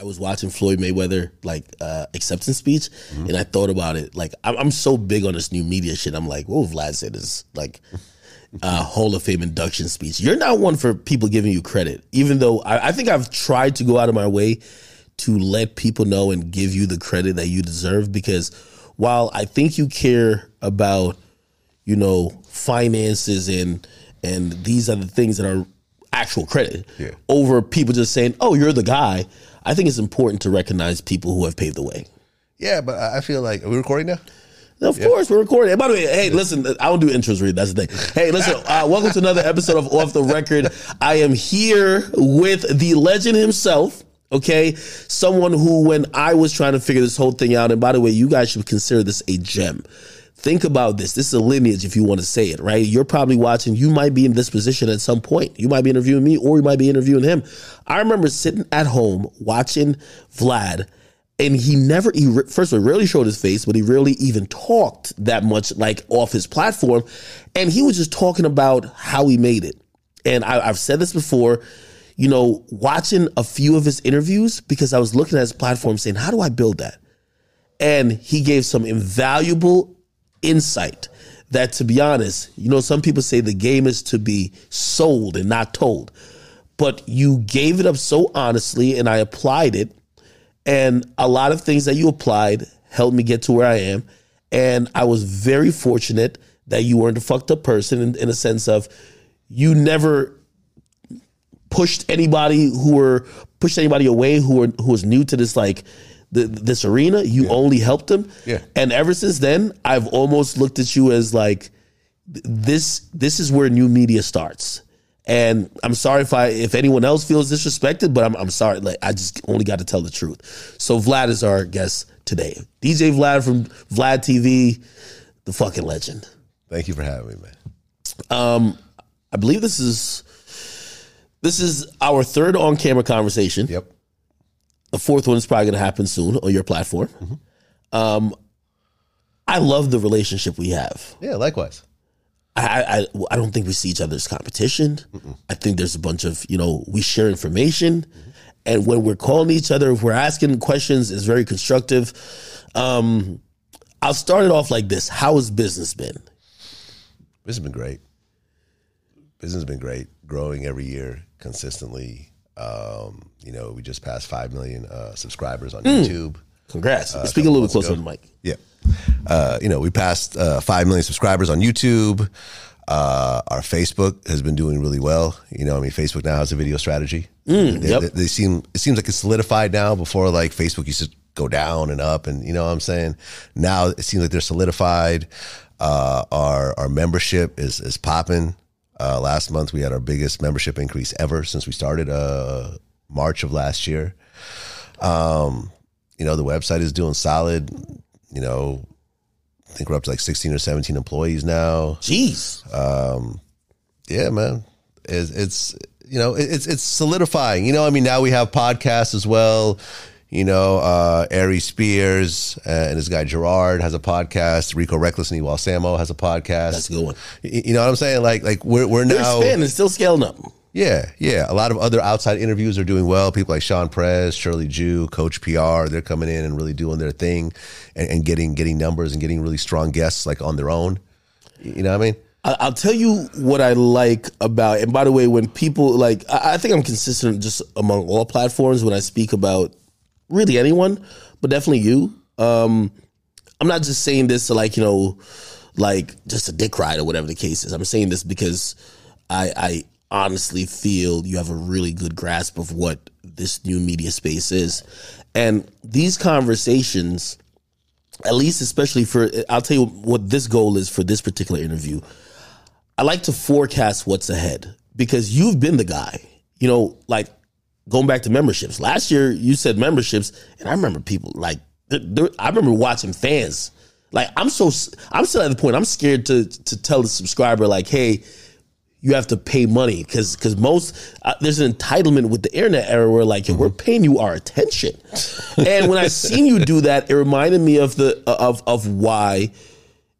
I was watching Floyd Mayweather like uh, acceptance speech, Mm-hmm. and I thought about it. Like I'm, I'm so big on this new media shit. I'm like, what if Vlad said is like uh, Hall of Fame induction speech? You're not one for people giving you credit, even though I, I think I've tried to go out of my way to let people know and give you the credit that you deserve. Because while I think you care about you know finances and and these are the things that are actual credit Yeah. over people just saying oh you're the guy i think it's important to recognize people who have paved the way Yeah, but I feel like are we recording now? of course, we're recording. And by the way, hey, listen, I don't do intros, Reed. That's the thing. Hey, listen, uh, welcome to another episode of Off the Record. I am here with the legend himself. Okay, someone who, when I was trying to figure this whole thing out, and by the way, you guys should consider this a gem. Think about this. This is a lineage, if you want to say it, right? You're probably watching. You might be in this position at some point. You might be interviewing me, or you might be interviewing him. I remember sitting at home watching Vlad and he never he first of all rarely showed his face but he rarely even talked that much like off his platform and he was just talking about how he made it and I, i've said this before you know watching a few of his interviews because i was looking at his platform saying how do i build that and he gave some invaluable insight that to be honest you know some people say the game is to be sold and not told but you gave it up so honestly and i applied it and a lot of things that you applied helped me get to where I am. And I was very fortunate that you weren't a fucked up person in, in a sense of you never pushed anybody who were pushed anybody away who were who was new to this like the, this arena. You only helped them. Yeah. And ever since then, I've almost looked at you as like this this is where new media starts. And I'm sorry if I if anyone else feels disrespected, but I'm I'm sorry. Like I just only got to tell the truth. So Vlad is our guest today. DJ Vlad from Vlad TV, the fucking legend. Thank you for having me, man. Um, I believe this is this is our third on camera conversation. Yep. The fourth one is probably going to happen soon on your platform. Um, I love the relationship we have. Yeah, likewise. I, I I don't think we see each other as competition. I think there's a bunch of you know we share information, and when we're calling each other, if we're asking questions, it's very constructive. Um, I'll start it off like this: How has business been? Business has been great. Business has been great, growing every year consistently. Um, you know, we just passed five million uh, subscribers on YouTube. Congrats! Speak a little bit closer to the mic. Yeah. Uh, you know, we passed uh, 5 million subscribers on YouTube. Uh, our Facebook has been doing really well. You know, I mean, Facebook now has a video strategy. they, yep. they, they seem, it seems like it's solidified now. Before, like, Facebook used to go down and up, and you know what I'm saying? Now it seems like they're solidified. Uh, our our membership is is popping. Uh, last month we had our biggest membership increase ever since we started uh, March of last year. Um, you know, the website is doing solid. You know, I think we're up to like 16 or 17 employees now. Jeez, Yeah, man. It's, it's you know, it's it's solidifying. You know, I mean, now we have podcasts as well. You know, uh, Ari Spears and this guy Gerard has a podcast. Rico Recklezz and Ewal Samo has a podcast. that's a good one. You know what I'm saying? Like, like we're we're They're now. expanding, still scaling up. Yeah, yeah. A lot of other outside interviews are doing well. People like Shawn Prez, Shirley Jew, Coach PR, they're coming in and really doing their thing and, and getting getting numbers and getting really strong guests like on their own. You know what I mean? I'll tell you what I like about. And by the way, when people like, I think I'm consistent just among all platforms when I speak about really anyone, but definitely you. Um, I'm not just saying this to like you know, like just a dick ride or whatever the case is. I'm saying this because I, I honestly feel you have a really good grasp of what this new media space is, and these conversations at least especially for I'll tell you what this goal is for this particular interview. I like to forecast what's ahead because you've been the guy. You know, like going back to memberships. Last year you said memberships, and I remember people like there- there- I remember watching fans. Like I'm so I'm still at the point I'm scared to to tell the subscriber like, hey, you have to pay money because because most uh, there's an entitlement with the internet era where like yo, we're paying you our attention, and when I seen you do that, it reminded me of the of of why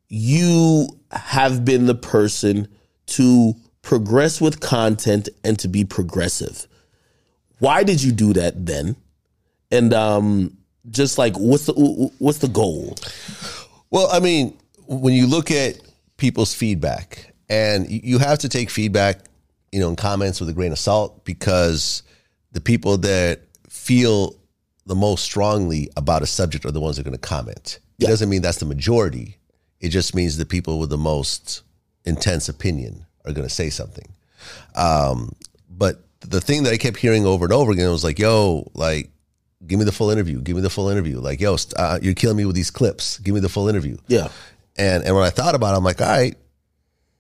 you have been the person to progress with content and to be progressive. Why did you do that then? and um, just like what's the what's the goal? Well, I mean, when you look at people's feedback, and you have to take feedback, you know, in comments with a grain of salt because the people that feel the most strongly about a subject are the ones that are going to comment. It doesn't mean that's the majority. It just means the people with the most intense opinion are going to say something. Um, but the thing that I kept hearing over and over again was like, "Yo, like, give me the full interview. Give me the full interview. Like, yo, st- uh, you're killing me with these clips. Give me the full interview." Yeah. And and when I thought about it, I'm like, all right,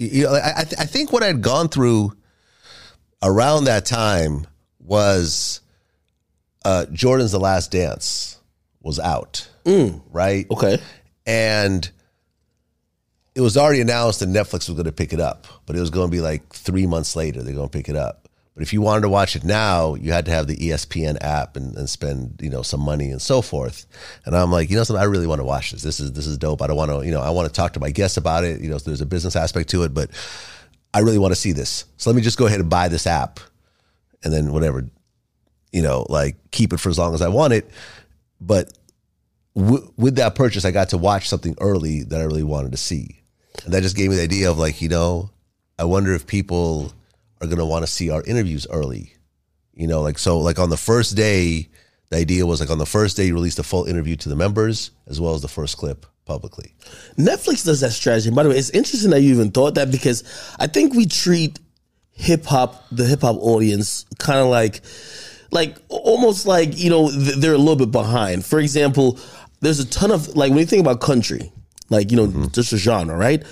You know, I, I think what I'd gone through around that time was uh, Jordan's The Last Dance was out, right? Okay. And it was already announced that Netflix was going to pick it up, but it was going to be like three months later they're going to pick it up. But if you wanted to watch it now, you had to have the ESPN app and, and spend you know some money and so forth. And I'm like, you know, something I really want to watch this. This is this is dope. I don't want to you know I want to talk to my guests about it. You know, there's a business aspect to it, but I really want to see this. So let me just go ahead and buy this app, and then whatever, you know, like keep it for as long as I want it. But w- with that purchase, I got to watch something early that I really wanted to see. And that just gave me the idea of like, you know, I wonder if people are going to want to see our interviews early. You know, like, so like on the first day, the idea was like on the first day, you released a full interview to the members as well as the first clip publicly. Netflix does that strategy. By the way, it's interesting that you even thought that because I think we treat hip hop, the hip hop audience, kind of like, like almost like you know they're a little bit behind. For example, there's a ton of like when you think about country, like you know mm-hmm. just a genre, right?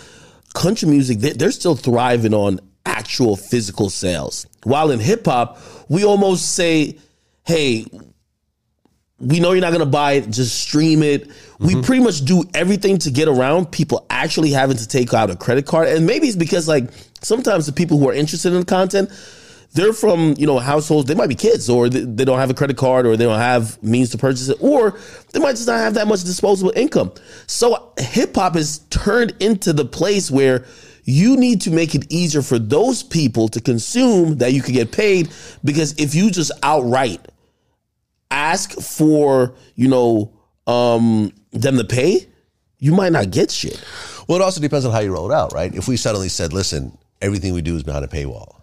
Country music, they're still thriving on actual physical sales. While in hip hop, we almost say, "Hey, we know you're not to buy it just stream it. We mm-hmm. pretty much do everything to get around people actually having to take out a credit card. And maybe it's because like sometimes the people who are interested in the content they're from you know households they might be kids or they, they don't have a credit card or they don't have means to purchase it or they might just not have that much disposable income. So hip-hop is turned into the place where you need to make it easier for those people to consume that you can get paid because if you just outright ask for you know um them to pay you might not get shit Well, it also depends on how you roll it out, right? If we suddenly said, listen, everything we do is behind a paywall,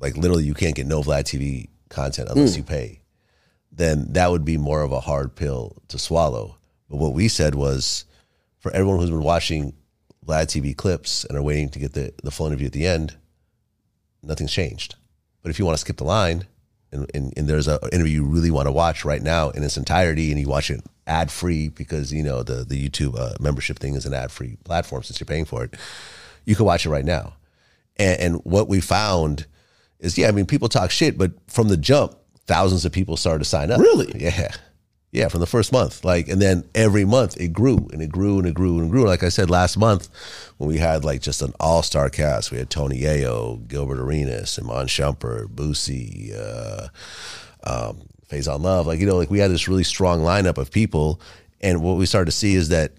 like literally you can't get no Vlad TV content unless you pay, then that would be more of a hard pill to swallow. But what we said was for everyone who's been watching Vlad TV clips and are waiting to get the, the full interview at the end, nothing's changed. But if you want to skip the line and, and, and there's an interview you really want to watch right now in its entirety and you watch it ad free because you know the the YouTube uh, membership thing is an ad free platform since you're paying for it, you can watch it right now. And, and what we found is, yeah, I mean, people talk shit, but from the jump, thousands of people started to sign up. Really? Yeah. Yeah, from the first month. Like, and then every month it grew and it grew and it grew and grew. Like I said last month, when we had like just an all star cast, we had Tony Yayo, Gilbert Arenas, Iman Shumpert, Boosie, uh, um, Faison Love. Like, you know, like we had this really strong lineup of people. And what we started to see is that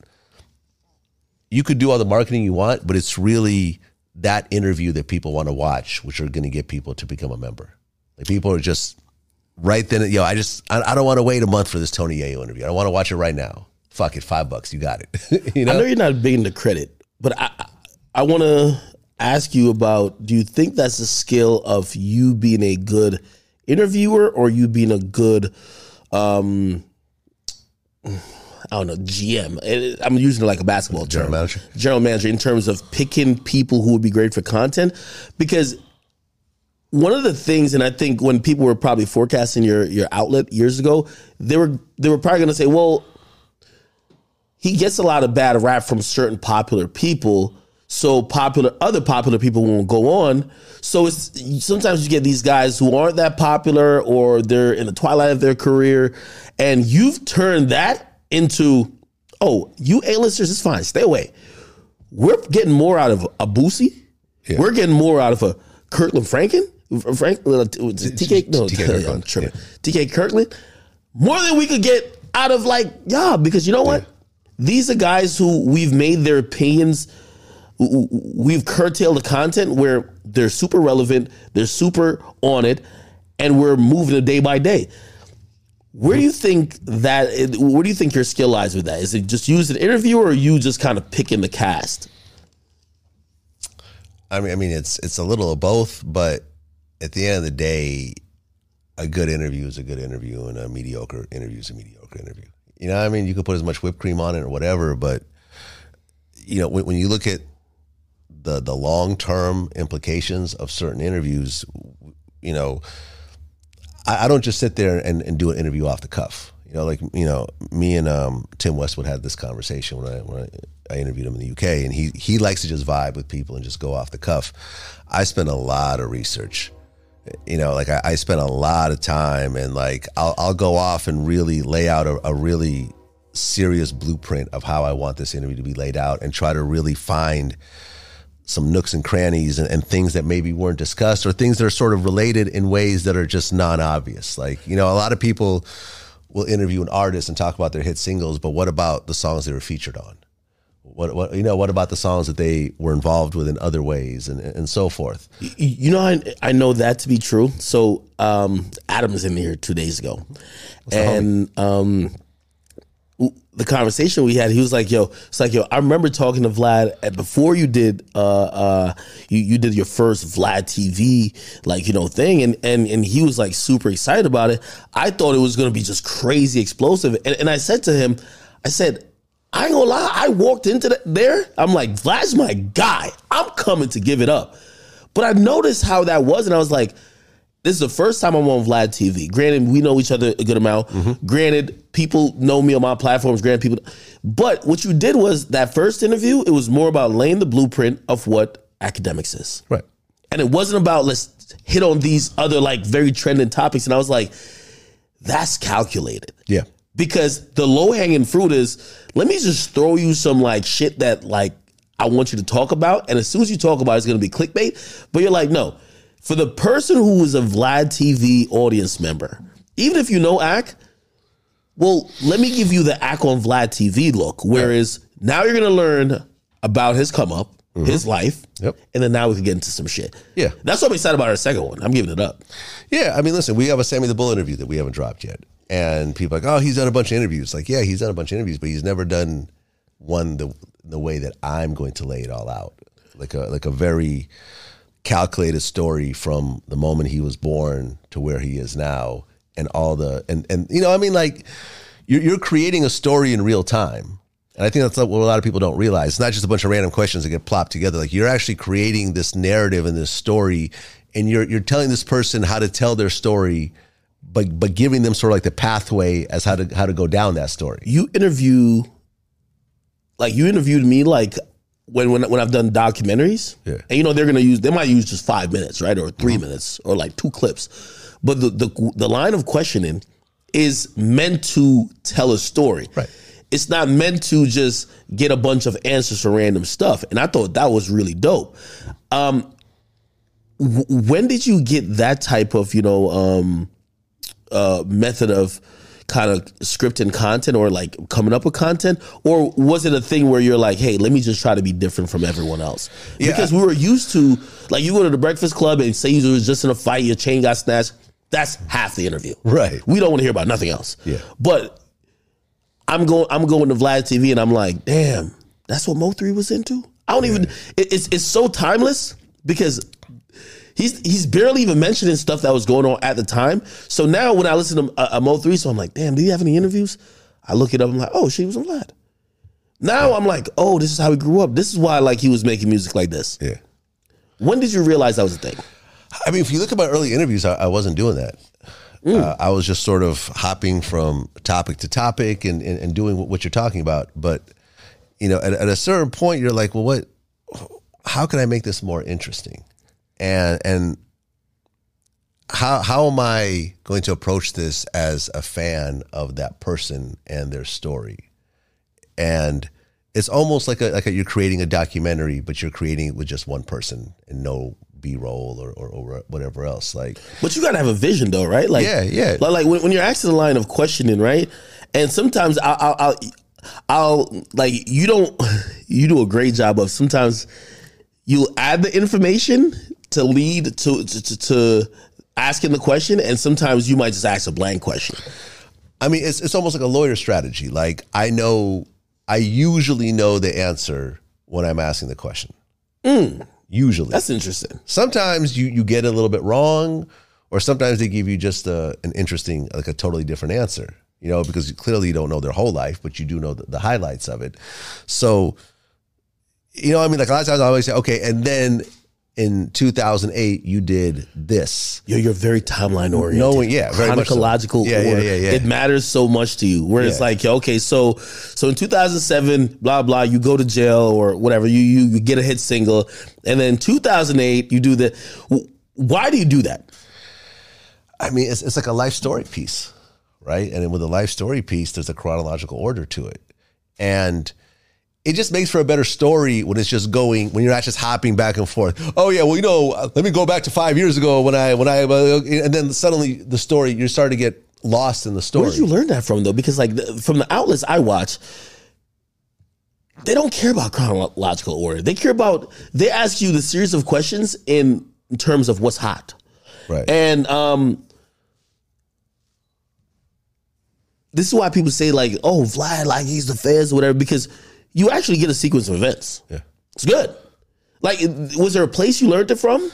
you could do all the marketing you want, but it's really that interview that people want to watch, which are going to get people to become a member. Like people are just right then. Yo, I just I, I don't want to wait a month for this Tony Yayo interview. I want to watch it right now. Fuck it, five bucks, you got it. you I know know, you're not big into credit, but I I, I want to ask you about: Do you think that's a skill of you being a good interviewer or you being a good um I don't know, GM. I'm using it like a basketball General term. manager? General manager in terms of picking people who would be great for content because one of the things, and I think when people were probably forecasting your your outlet years ago, they were they were probably going to say, "Well, he gets a lot of bad rap from certain popular people, so popular other popular people won't go on. So it's sometimes you get these guys who aren't that popular or they're in the twilight of their career, and you've turned that into, oh, you A-listers, it's fine, stay away. We're getting more out of a Boosie. We're getting more out of a Kirkland Franken. Frank, uh, TK, no, TK I'm Kirkland, tripping. TK Kirkland, more than we could get out of like y'all because you know what? These are guys who we've made their opinions. We've curtailed the content where they're super relevant, they're super on it, and we're moving it day by day. Where do you think that? Where do you think your skill lies with that? Is it just use an interview, or are you just kind of picking the cast? I mean, I mean, it's it's a little of both, but at the end of the day, a good interview is a good interview, and a mediocre interview is a mediocre interview. You know, I mean, you can put as much whipped cream on it or whatever, but you know, when, when you look at the the long term implications of certain interviews, you know, I, I don't just sit there and, and do an interview off the cuff. You know, like you know, me and um, Tim Westwood had this conversation when I when I, I interviewed him in the UK, and he he likes to just vibe with people and just go off the cuff. I spend a lot of research. You know, like I, I spend a lot of time, and like I'll I'll go off and really lay out a, a really serious blueprint of how I want this interview to be laid out, and try to really find some nooks and crannies and, and things that maybe weren't discussed or things that are sort of related in ways that are just non-obvious. Like you know a lot of people will interview an artist and talk about their hit singles but what about the songs they were featured on what, what you know what about the songs that they were involved with in other ways and, and so forth You know, I, I know that to be true. So um, Adam's in here two days ago, and um, the conversation we had, he was like, "Yo, it's like yo, I remember talking to Vlad before you did uh, uh, you you did your first Vlad TV like you know thing, and and and he was like super excited about it. I thought it was gonna be just crazy explosive, and, and I said to him, I said." I ain't gonna lie. I walked into the, there. I'm like, Vlad's my guy. I'm coming to give it up. But I noticed how that was, and I was like, this is the first time I'm on Vlad TV. Granted, we know each other a good amount. Mm-hmm. Granted, people know me on my platforms. Granted, people. But what you did was that first interview. It was more about laying the blueprint of what Akademiks is, right and it wasn't about let's hit on these other like very trending topics. And I was like, that's calculated yeah because the low hanging fruit is let me just throw you some like shit that like I want you to talk about, and as soon as you talk about it, it's gonna be clickbait. But you're like, no, for the person who is a Vlad TV audience member, even if you know Ack, well, let me give you the Ack on Vlad TV look. Whereas now you're gonna learn about his come up, mm-hmm. his life, Yep. and then now we can get into some shit. Yeah. that's what I'm excited about our second one. I'm giving it up. Yeah, I mean, listen, we have a Sammy the Bull interview that we haven't dropped yet, and people like, oh, he's done a bunch of interviews. Like, yeah, he's done a bunch of interviews, but he's never done one the the way that I'm going to lay it all out, like a like a very calculated story from the moment he was born to where he is now, and all the and and you know, I mean, like you're you're creating a story in real time. And I think that's what a lot of people don't realize. It's not just a bunch of random questions that get plopped together. Like you're actually creating this narrative and this story, and you're you're telling this person how to tell their story, but but giving them sort of like the pathway as how to how to go down that story. you interview like you interviewed me like when when when I've done documentaries. Yeah. And you know they're gonna use they might use just five minutes, right? Or 3 minutes or like two clips. But the the the line of questioning is meant to tell a story. Right. It's not meant to just get a bunch of answers for random stuff. And I thought that was really dope. Um w- when did you get that type of, you know, um uh, method of kind of scripting content or like coming up with content or was it a thing where you're like hey let me just try to be different from everyone else Yeah. because we were used to like you go to the breakfast club and say you was just in a fight your chain got snatched that's half the interview Right. we don't want to hear about nothing else Yeah. but i'm going i'm going to vlad tv and i'm like damn that's what mo3 was into i don't even it, it's it's so timeless because He's he's barely even mentioning stuff that was going on at the time. So now when I listen to uh, uh, Mo three, so I'm like, damn, did he have any interviews? I look it up. I'm like, oh, she was on Vlad. Now I'm like, oh, this is how he grew up. This is why like he was making music like this. Yeah. When did you realize that was a thing? I mean, if you look at my early interviews, I, I wasn't doing that. Uh, I was just sort of hopping from topic to topic and, and, and doing what, what you're talking about. But, you know, at, at a certain point, you're like, well, what, how can I make this more interesting? And, and how, how am I going to approach this as a fan of that person and their story? And it's almost like a, like a, you're creating a documentary, but you're creating it with just one person and no B roll or, or, or whatever else. Like, But you gotta have a vision though, right? Like Yeah, yeah. Like, like when, when you're asking the line of questioning, right? And sometimes I'll, I'll, I'll, I'll like you don't you do a great job of sometimes you'll add the information to lead to to, to, asking the question, and sometimes you might just ask a blank question. I mean, it's it's almost like a lawyer strategy. Like I know, I usually know the answer when I'm asking the question. Hmm. Usually, That's interesting. sometimes you you get a little bit wrong, or sometimes they give you just a, an interesting, like a totally different answer. You know, because clearly you don't know their whole life, but you do know the, the highlights of it. So, you know, I mean, like a lot of times I always say, okay, and then in 2008 you did this. You're, you're very timeline oriented. No, yeah, very much so. chronological Yeah, yeah, order. yeah, yeah. It matters so much to you. Where it's Yeah. like, okay, so so in 2007, blah blah, you go to jail or whatever. You you, you get a hit single, and then 2008, you do the. Why do you do that? I mean, it's, it's like a life story piece, right? And then with a life story piece, there's a chronological order to it. And it just makes for a better story when it's just going, when you're not just hopping back and forth. Oh, yeah, well, you know, uh, let me go back to five years ago when I, when I, uh, and then suddenly the story, you're starting to get lost in the story. Where did you learn that from though? Because like the, from the outlets I watch, they don't care about chronological order. They care about they ask you the series of questions in terms of what's hot. Right. And um this is why people say like, oh, Vlad, like he's the feds or whatever, because you actually get a sequence of events. Yeah. It's good. Like, was there a place you learned it from?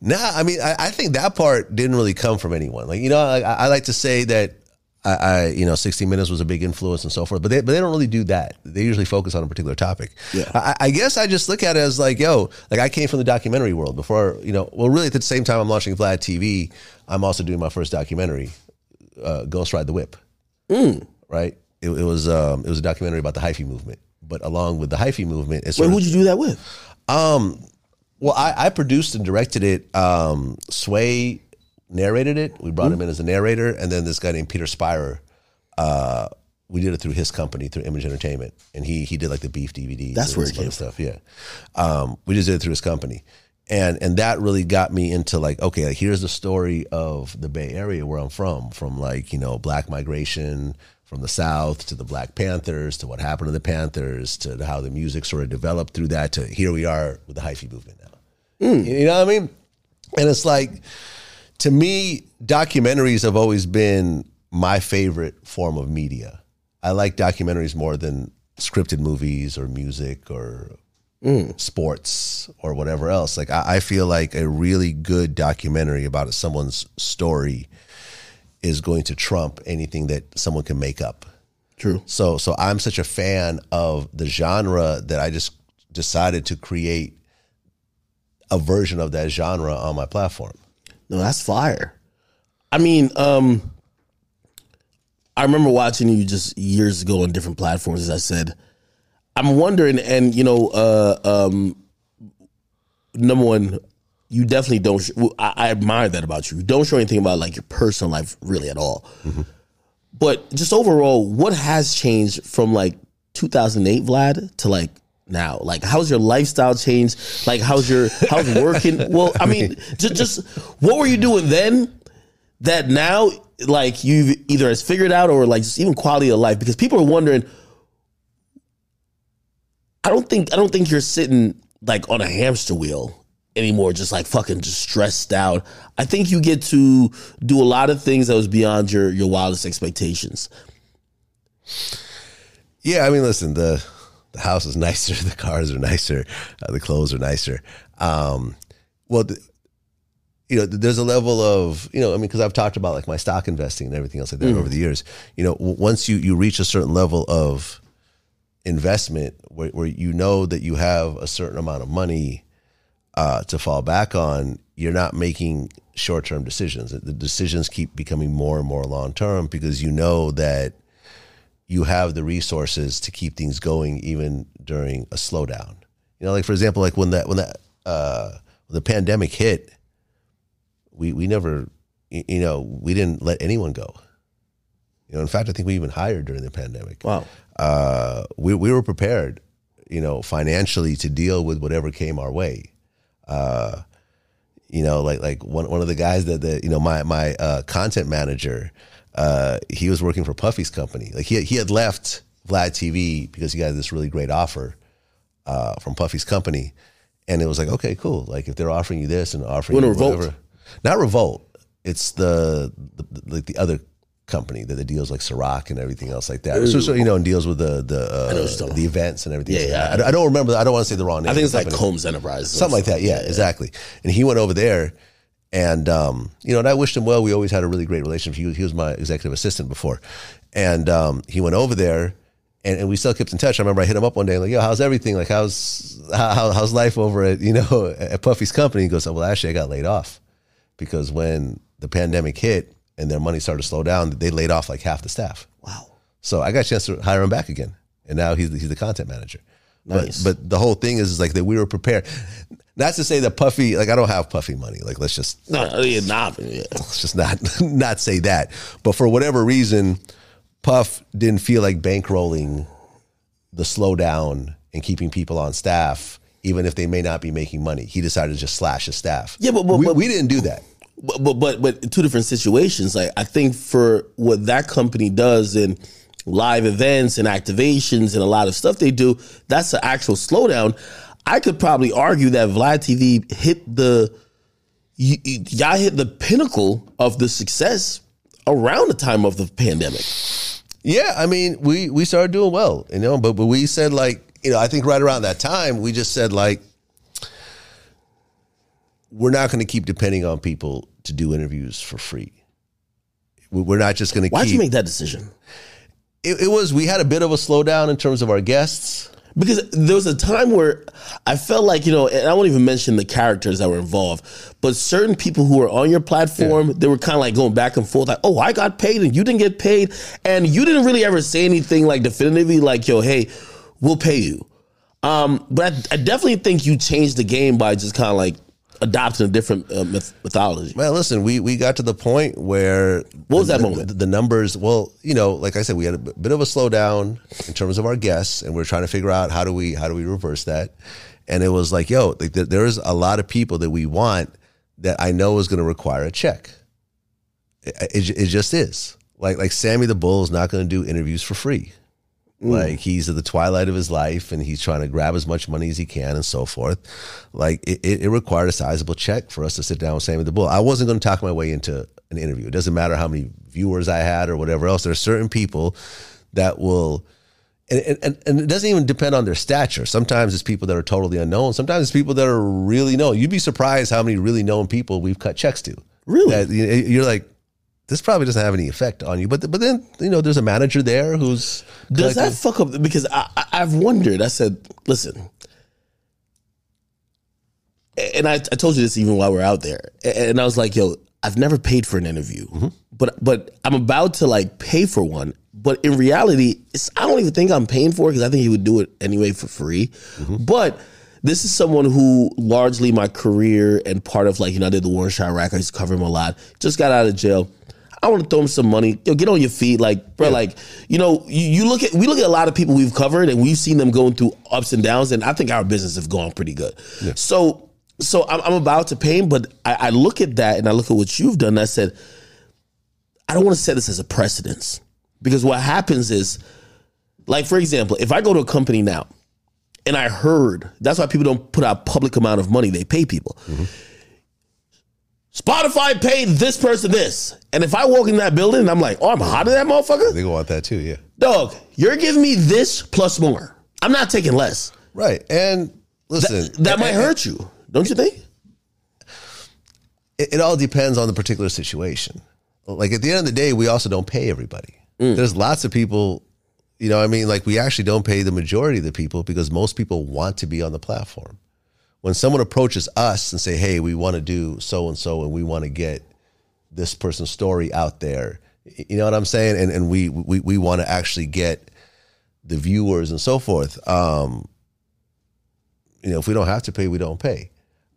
Nah, I mean, I, I think that part didn't really come from anyone. Like, you know, I, I like to say that I, I, you know, 60 Minutes was a big influence and so forth, but they, but they don't really do that. They usually focus on a particular topic. Yeah. I, I guess I just look at it as like, yo, like I came from the documentary world before, you know, well, really at the same time I'm launching Vlad TV, I'm also doing my first documentary, uh, Ghost Ride the Whip. Right. It, it was, um, it was a documentary about the hyphy movement, but along with the hyphy movement, it's Wait, who'd you do that with? um, well, I, I produced and directed it. Um, Sway narrated it. We brought him in as a narrator, and then this guy named Peter Spirer. Uh, we did it through his company, through Image Entertainment, and he he did like the Beef DVDs. That's and where it came stuff. Yeah, um, we just did it through his company, and and that really got me into like okay, like here's the story of the Bay Area where I'm from, from like you know black migration from the South to the Black Panthers to what happened to the Panthers to how the music sort of developed through that to here we are with the hyphy movement now. Hmm. You know what I mean? And it's like to me, documentaries have always been my favorite form of media. I like documentaries more than scripted movies or music or hmm. sports or whatever else. Like I, I feel like a really good documentary about someone's story is going to trump anything that someone can make up. True. So so I'm such a fan of the genre that I just decided to create a version of that genre on my platform. No, that's fire. I mean, um, I remember watching you just years ago on different platforms. As I said, I'm wondering, and you know, uh, um, number one, you definitely don't. Sh- I, I admire that about you. You don't show anything about like your personal life really at all. Mm-hmm. But just overall, what has changed from like 2008 Vlad to like now? Like, how's your lifestyle changed? Like, how's your how's working? Well, I mean, just just what were you doing then that now like you've either has figured out or like just even quality of life? Because people are wondering. I don't think I don't think you're sitting like on a hamster wheel anymore, just like fucking just stressed out. I think you get to do a lot of things that was beyond your your wildest expectations. Yeah, I mean, listen, the the house is nicer, the cars are nicer, uh, the clothes are nicer. Um, well, the, you know, there's a level of, you know, I mean, because I've talked about like my stock investing and everything else like that over the years. You know, w- once you you reach a certain level of investment where, where you know that you have a certain amount of money uh, to fall back on, you're not making short term decisions. The decisions keep becoming more and more long term because you know that you have the resources to keep things going even during a slowdown. You know, like for example, like when that when that uh, when the pandemic hit, we we never, you know, we didn't let anyone go. You know, in fact, I think we even hired during the pandemic. Wow. Uh, we we were prepared, you know, financially to deal with whatever came our way. Uh, you know, like like one one of the guys that the you know my my uh, content manager, uh, he was working for Puffy's company. Like he he had left Vlad TV because he got this really great offer uh, from Puffy's company, and it was like okay, cool. Like if they're offering you this and offering You you wanna Revolt? whatever, not Revolt. It's the, the like the other company that, that deals like Ciroc and everything else like that. So, so you know, and deals with the the uh, the events and everything. Yeah, like yeah. I, I don't remember. I don't want to say the wrong name. I think it's like. Combs Enterprise. something like that. Yeah, exactly. And he went over there, and um, you know, and I wished him well. We always had a really great relationship. He was, he was my executive assistant before, and um, he went over there. And, and we still kept in touch. I remember I hit him up one day, like, "Yo, how's everything? Like, how's how, how's life over at you know at Puffy's company?" He goes, "Well, actually, I got laid off because when the pandemic hit and their money started to slow down, they laid off like half the staff. Wow. So I got a chance to hire him back again, and now he's he's the content manager. Nice. But but the whole thing is, is like that we were prepared. Not to say that Puffy, like I don't have Puffy money. Like let's just No, yeah, nah, yeah. let's just not not say that. But for whatever reason, Puff didn't feel like bankrolling the slowdown and keeping people on staff, even if they may not be making money. He decided to just slash his staff. Yeah, but- but- we, but- we didn't do that. But but but two different situations. Like I think for what that company does in live events and activations and a lot of stuff they do, that's the actual slowdown. I could probably argue that Vlad TV hit the y- y'all hit the pinnacle of the success around the time of the pandemic. Yeah, I mean, we we started doing well, you know, but but we said like, you know, I think right around that time we just said like we're not going to keep depending on people to do interviews for free. We- We're not just going to Why'd keep you make that decision? it, it was we had a bit of a slowdown in terms of our guests. Because there was a time where I felt like, you know, and I won't even mention the characters that were involved, but certain people who were on your platform, they were kind of like going back and forth, like, oh, I got paid and you didn't get paid. And you didn't really ever say anything like definitively, like, yo, hey, we'll pay you. Um, but I, I definitely think you changed the game by just kind of like adopting a different uh, myth- mythology. Man, listen, we we got to the point where What was the, that moment? The, the numbers, well, you know, like I said, we had a bit of a slowdown in terms of our guests, and we're trying to figure out how do we how do we reverse that. And it was like, yo, like, there's a lot of people that we want that I know is going to require a check. It, it, it just is. Like like Sammy the Bull is not going to do interviews for free. Mm. Like he's at the twilight of his life and he's trying to grab as much money as he can and so forth. Like it, it, it required a sizable check for us to sit down with Sammy the Bull. I wasn't going to talk my way into an interview. It doesn't matter how many viewers I had or whatever else. There are certain people that will, and, and, and it doesn't even depend on their stature. Sometimes it's people that are totally unknown. Sometimes it's people that are really known. You'd be surprised how many really known people we've cut checks to. Really? That you're like, this probably doesn't have any effect on you. But but then you know there's a manager there who's Does that fuck up? Because I, I, I've wondered. I said, listen, and I, I told you this even while we are out there, and I was like, yo, I've never paid for an interview, mm-hmm. but but I'm about to like pay for one. But in reality, it's, I don't even think I'm paying for it because I think he would do it anyway for free. Mm-hmm. But this is someone who largely my career and part of like you know I did the Warren Chirac. I used to cover him a lot. Just got out of jail. I want to throw him some money. Yo, get on your feet, like bro. Like you know, you, you look at we look at a lot of people we've covered, and we've seen them going through ups and downs, and I think our business has gone pretty good. So, so I'm, I'm about to pay him, but I, I look at that and I look at what you've done. And I said, I don't want to set this as a precedence because what happens is, like for example, if I go to a company now, and I heard that's why people don't put out public amount of money they pay people. Mm-hmm. Spotify paid this person this. And if I walk in that building and I'm like, oh, I'm hot in that motherfucker, They go want that too, yeah. dog, you're giving me this plus more. I'm not taking less. Right. And listen, That and- might and- hurt you, don't you think? it, it all depends on the particular situation. Like at the end of the day, we also don't pay everybody. Mm. There's lots of people, you know, I mean, like we actually don't pay the majority of the people because most people want to be on the platform. When someone approaches us and say, "Hey, we want to do so and so, and we want to get this person's story out there," you know what I'm saying? And and we we we want to actually get the viewers and so forth. Um, you know, if we don't have to pay, we don't pay.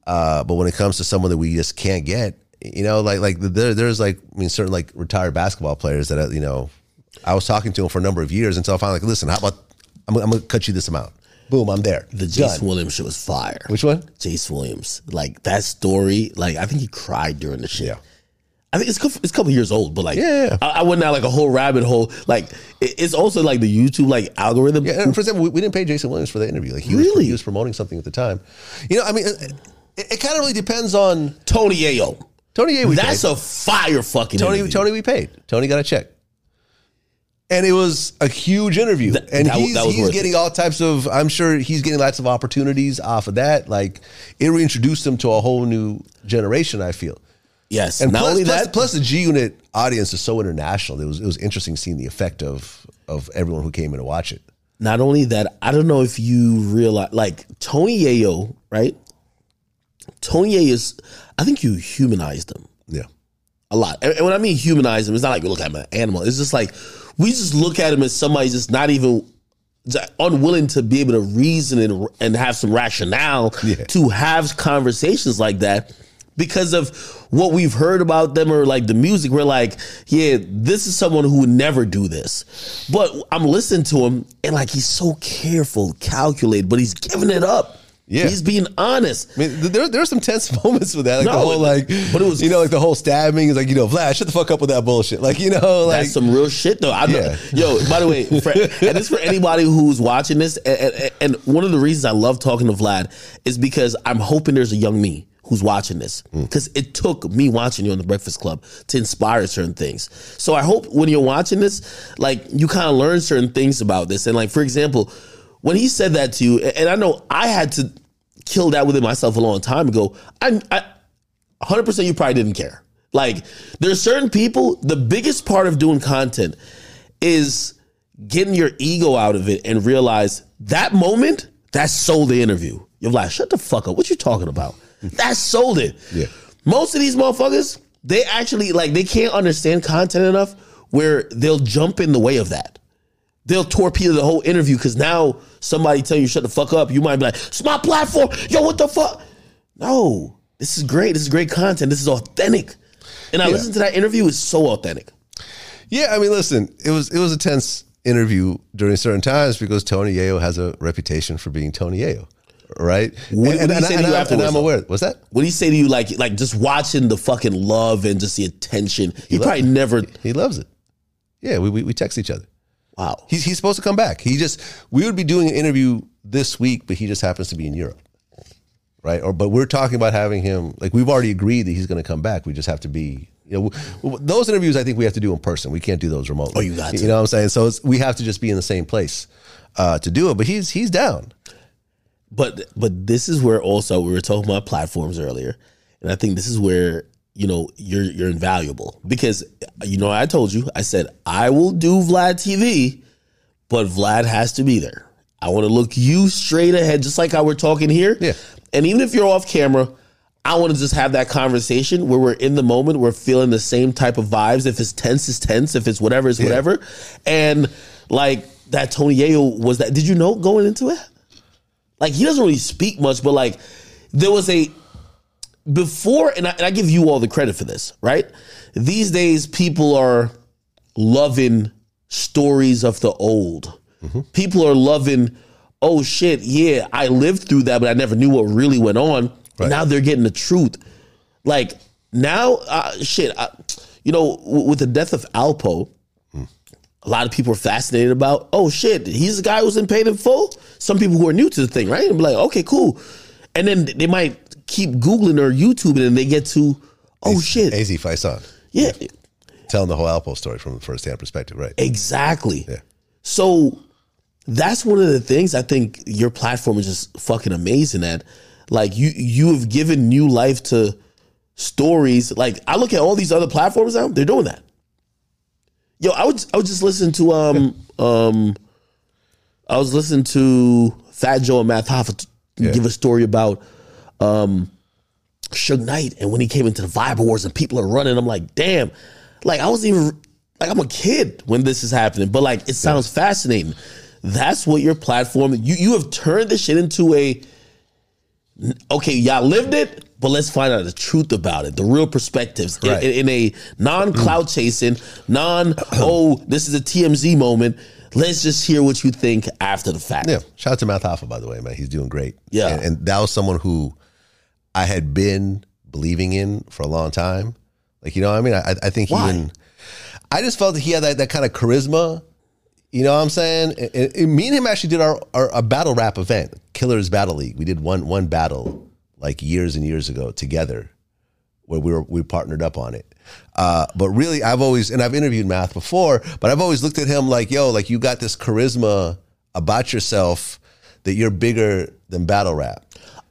Uh, but when it comes to someone that we just can't get, you know, like like there, there's like I mean, certain like retired basketball players that uh, you know, I was talking to them for a number of years until I finally like, listen, how about I'm, I'm gonna cut you this amount. Boom, I'm there. The Done. Jason Williams shit was fire. Which one? Jason Williams. Like that story, like I think he cried during the shit. Yeah. I think it's a couple, it's a couple years old, but like Yeah. I, I went down like a whole rabbit hole. Like it- it's also like the YouTube like algorithm. Yeah, and for example, we, we didn't pay Jason Williams for the interview. Like he was, Really? he was promoting something at the time. You know, I mean, it, it, kind of really depends on Tony Yayo. Tony. Yeah, we That's paid. a fire fucking Tony. interview. Tony, we paid. Tony got a check, and it was a huge interview. That- and that he's, that was he's getting it. all types of. I'm sure he's getting lots of opportunities off of that. Like it reintroduced him to a whole new generation. I feel. Yes. And not plus, only plus, that, plus the G Unit audience is so international. It was it was interesting seeing the effect of of everyone who came in to watch it. not only that, I don't know if you realize like Tony Yayo, right? Tony Yayo is I think you humanized him. Yeah. a lot. And and when I mean humanize him, it's not like look at him an animal. It's just like we just look at him as somebody just not even unwilling to be able to reason and, and have some rationale Yeah. to have conversations like that because of what we've heard about them or like the music. We're like, yeah, this is someone who would never do this. But I'm listening to him and like he's so careful, calculated, but he's giving it up. Yeah. He's being honest. I mean, th- there there are some tense moments with that, like the No, whole like, but it was- you know, like the whole stabbing is like, you know, Vlad, shut the fuck up with that bullshit, like you know, like That's some real shit, though. I know. Yeah. Yo, by the way, for, and this for anybody who's watching this, and, and, and one of the reasons I love talking to Vlad is because I'm hoping there's a young me who's watching this hmm. because it took me watching you on the Breakfast Club to inspire certain things. So I hope when you're watching this, like you kind of learn certain things about this. And like for example, when he said that to you, and I know I had to kill that within myself a long time ago. I, I 100% you probably didn't care. Like there's certain people, the biggest part of doing content is getting your ego out of it and realize that moment, that sold the interview. You're like, shut the fuck up. What you talking about? That sold it. Yeah. Most of these motherfuckers, they actually like they can't understand content enough where they'll jump in the way of that. They'll torpedo the whole interview because now somebody tell you shut the fuck up. You might be like, it's my platform. Yo, what the fuck? No, this is great. This is great content. This is authentic. And I Yeah. listened to that interview. It's so authentic. yeah. I mean, listen, it was it was a tense interview during certain times because Tony Yayo has a reputation for being Tony Yayo, right? What- what did he say to you I- and I'm aware. What's that? What do you say to you, like, like just watching the fucking love and just the attention? He, probably never. He loves it. Yeah, we we, we text each other. Wow. He's he's supposed to come back. He just we would be doing an interview this week, but he just happens to be in Europe, right? Or but we're talking about having him. Like we've already agreed that he's going to come back. We just have to be. You know, those interviews I think we have to do in person. We can't do those remotely. Oh, you got to. You know what I'm saying? So it's, we have to just be in the same place uh, to do it. But he's he's down. But but this is where also we were talking about platforms earlier, and I think this is where you know you're you're invaluable because you know I told you I said I will do Vlad TV, but Vlad has to be there. I want to look you straight ahead, just like how we're talking here. Yeah. And even if you're off camera, I want to just have that conversation where we're in the moment, we're feeling the same type of vibes. If it's tense, it's tense. If it's whatever, it's whatever. And like that Tony Yayo was that. Did you know going into it? Like he doesn't really speak much, but like there was a before, and I, and I give you all the credit for this, right? These days, people are loving stories of the old. Mm-hmm. People are loving, oh shit, yeah, I lived through that, but I never knew what really went on. And now they're getting the truth. Like now, uh, shit, I, you know, w- with the death of Alpo, hmm. a lot of people are fascinated about, oh shit, he's the guy who's in paid in full. Some people who are new to the thing, right? And be like, okay, cool. And then they might keep Googling or YouTubing and they get to, oh shit. Az Faison Yeah, telling the whole Alpo story from the first hand perspective, right? exactly. So that's one of the things I think your platform is just fucking amazing at. Like you you have given new life to stories. Like I look at all these other platforms now, they're doing that. Yo, I would I would just listen to um um I was listening to Fat Joe and Math Hoffa Yeah. give a story about um Suge Knight and when he came into the Vibe Wars and people are running. I'm like, damn, like I was even like I'm a kid when this is happening, but like it sounds fascinating. That's what your platform. You you have turned this shit into a okay. Y'all lived it, but let's find out the truth about it, the real perspectives in- in, in a non cloud chasing, non oh this is a TMZ moment. Let's just hear what you think after the fact. Yeah. Shout out to Math Hoffa, by the way, man. He's doing great. Yeah. And, and that was someone who I had been believing in for a long time. Like, you know what I mean? I, I think Why? even, I just felt that he had that, that kind of charisma. You know what I'm saying? And, and- and me and him actually did our, our a battle rap event, Killers Battle League. We did one one battle like years and years ago together, where we were we partnered up on it. Uh, but really, I've always and I've interviewed Math before, but I've always looked at him like, yo, like you got this charisma about yourself that you're bigger than battle rap.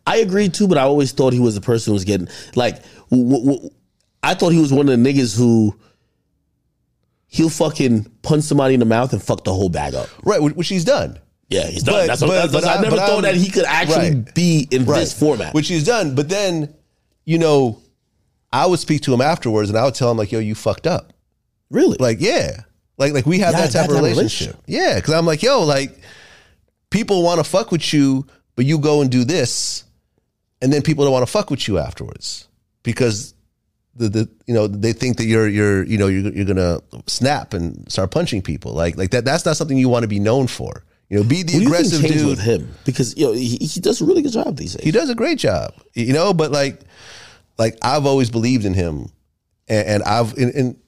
I agree too, but I always thought he was the person who was getting like. W- w- I thought he was one of the niggas who he'll fucking punch somebody in the mouth and fuck the whole bag up. Right, which he's done. Yeah, he's done. But- that's what, but- that's, but I, I- never thought I'm- that he could actually Right. be in this format. Which he's done. But then, you know, I would speak to him afterwards and I would tell him, like, yo, you fucked up. really? Like, yeah. Like, like we have Yeah, that type that of type of relationship. relationship. Yeah. Cause I'm like, yo, like, people want to fuck with you, but you go and do this, and then people don't want to fuck with you afterwards. Because the, the you know they think that you're you're you know you're, you're gonna snap and start punching people like like that that's not something you want to be known for you know be the What do you think aggressive dude with him? Because yo, he, he does a really good job these days. he does a great job, you know. But like, like I've always believed in him, and, and I've in, in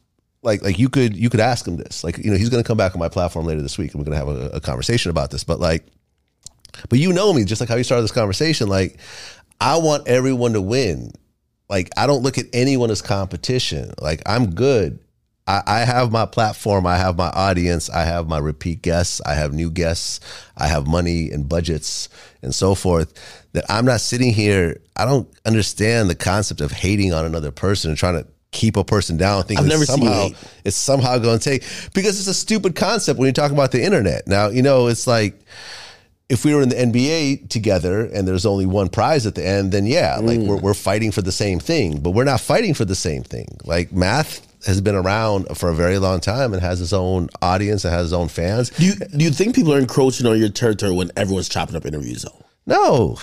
like like you could you could ask him this, like you know he's going to come back on my platform later this week, and we're going to have a, a conversation about this. But like, but you know me, just like how you started this conversation, like I want everyone to win. Like I don't look at anyone as competition. Like I'm good. I, I have my platform. I have my audience. I have my repeat guests. I have new guests. I have money and budgets and so forth. That I'm not sitting here. I don't understand the concept of hating on another person and trying to keep a person down. Thinking I've never that seen hate. it's somehow going to take because it's a stupid concept when you're talking about the internet. Now you know it's like if we were in the NBA together and there's only one prize at the end, then yeah, like mm. we're, we're fighting for the same thing, but we're not fighting for the same thing. Like math has been around for a very long time and has its own audience and has its own fans. do you do you think people are encroaching on your territory when everyone's chopping up interviews? Though, No,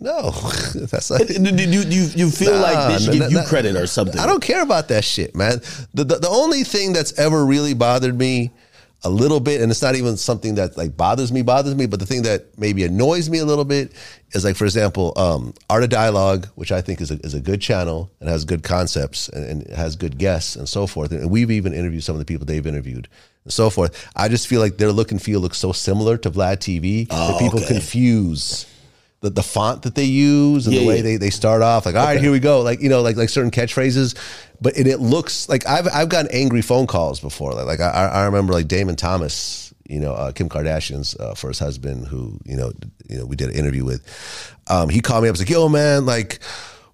no, that's like, do, do, do you you feel Nah, like they should give no, you credit or something? I don't care about that shit, man. The, the the only thing that's ever really bothered me a little bit, and it's not even something that like bothers me, bothers me, but the thing that maybe annoys me a little bit is like, for example, um, Art of Dialogue, which I think is a, is a good channel and has good concepts and, and has good guests and so forth. And we've even interviewed some of the people they've interviewed and so forth. I just feel like their look and feel looks so similar to Vlad TV that people Oh, okay. confuse the, the font that they use and Yeah, the way yeah. they, they start off like all right here we go like you know like like certain catchphrases but it, it looks like I've I've gotten angry phone calls before. Like, like I, I remember like Damon Thomas you know uh, Kim Kardashian's uh, first husband who you know you know we did an interview with. Um, he called me up and was like yo man like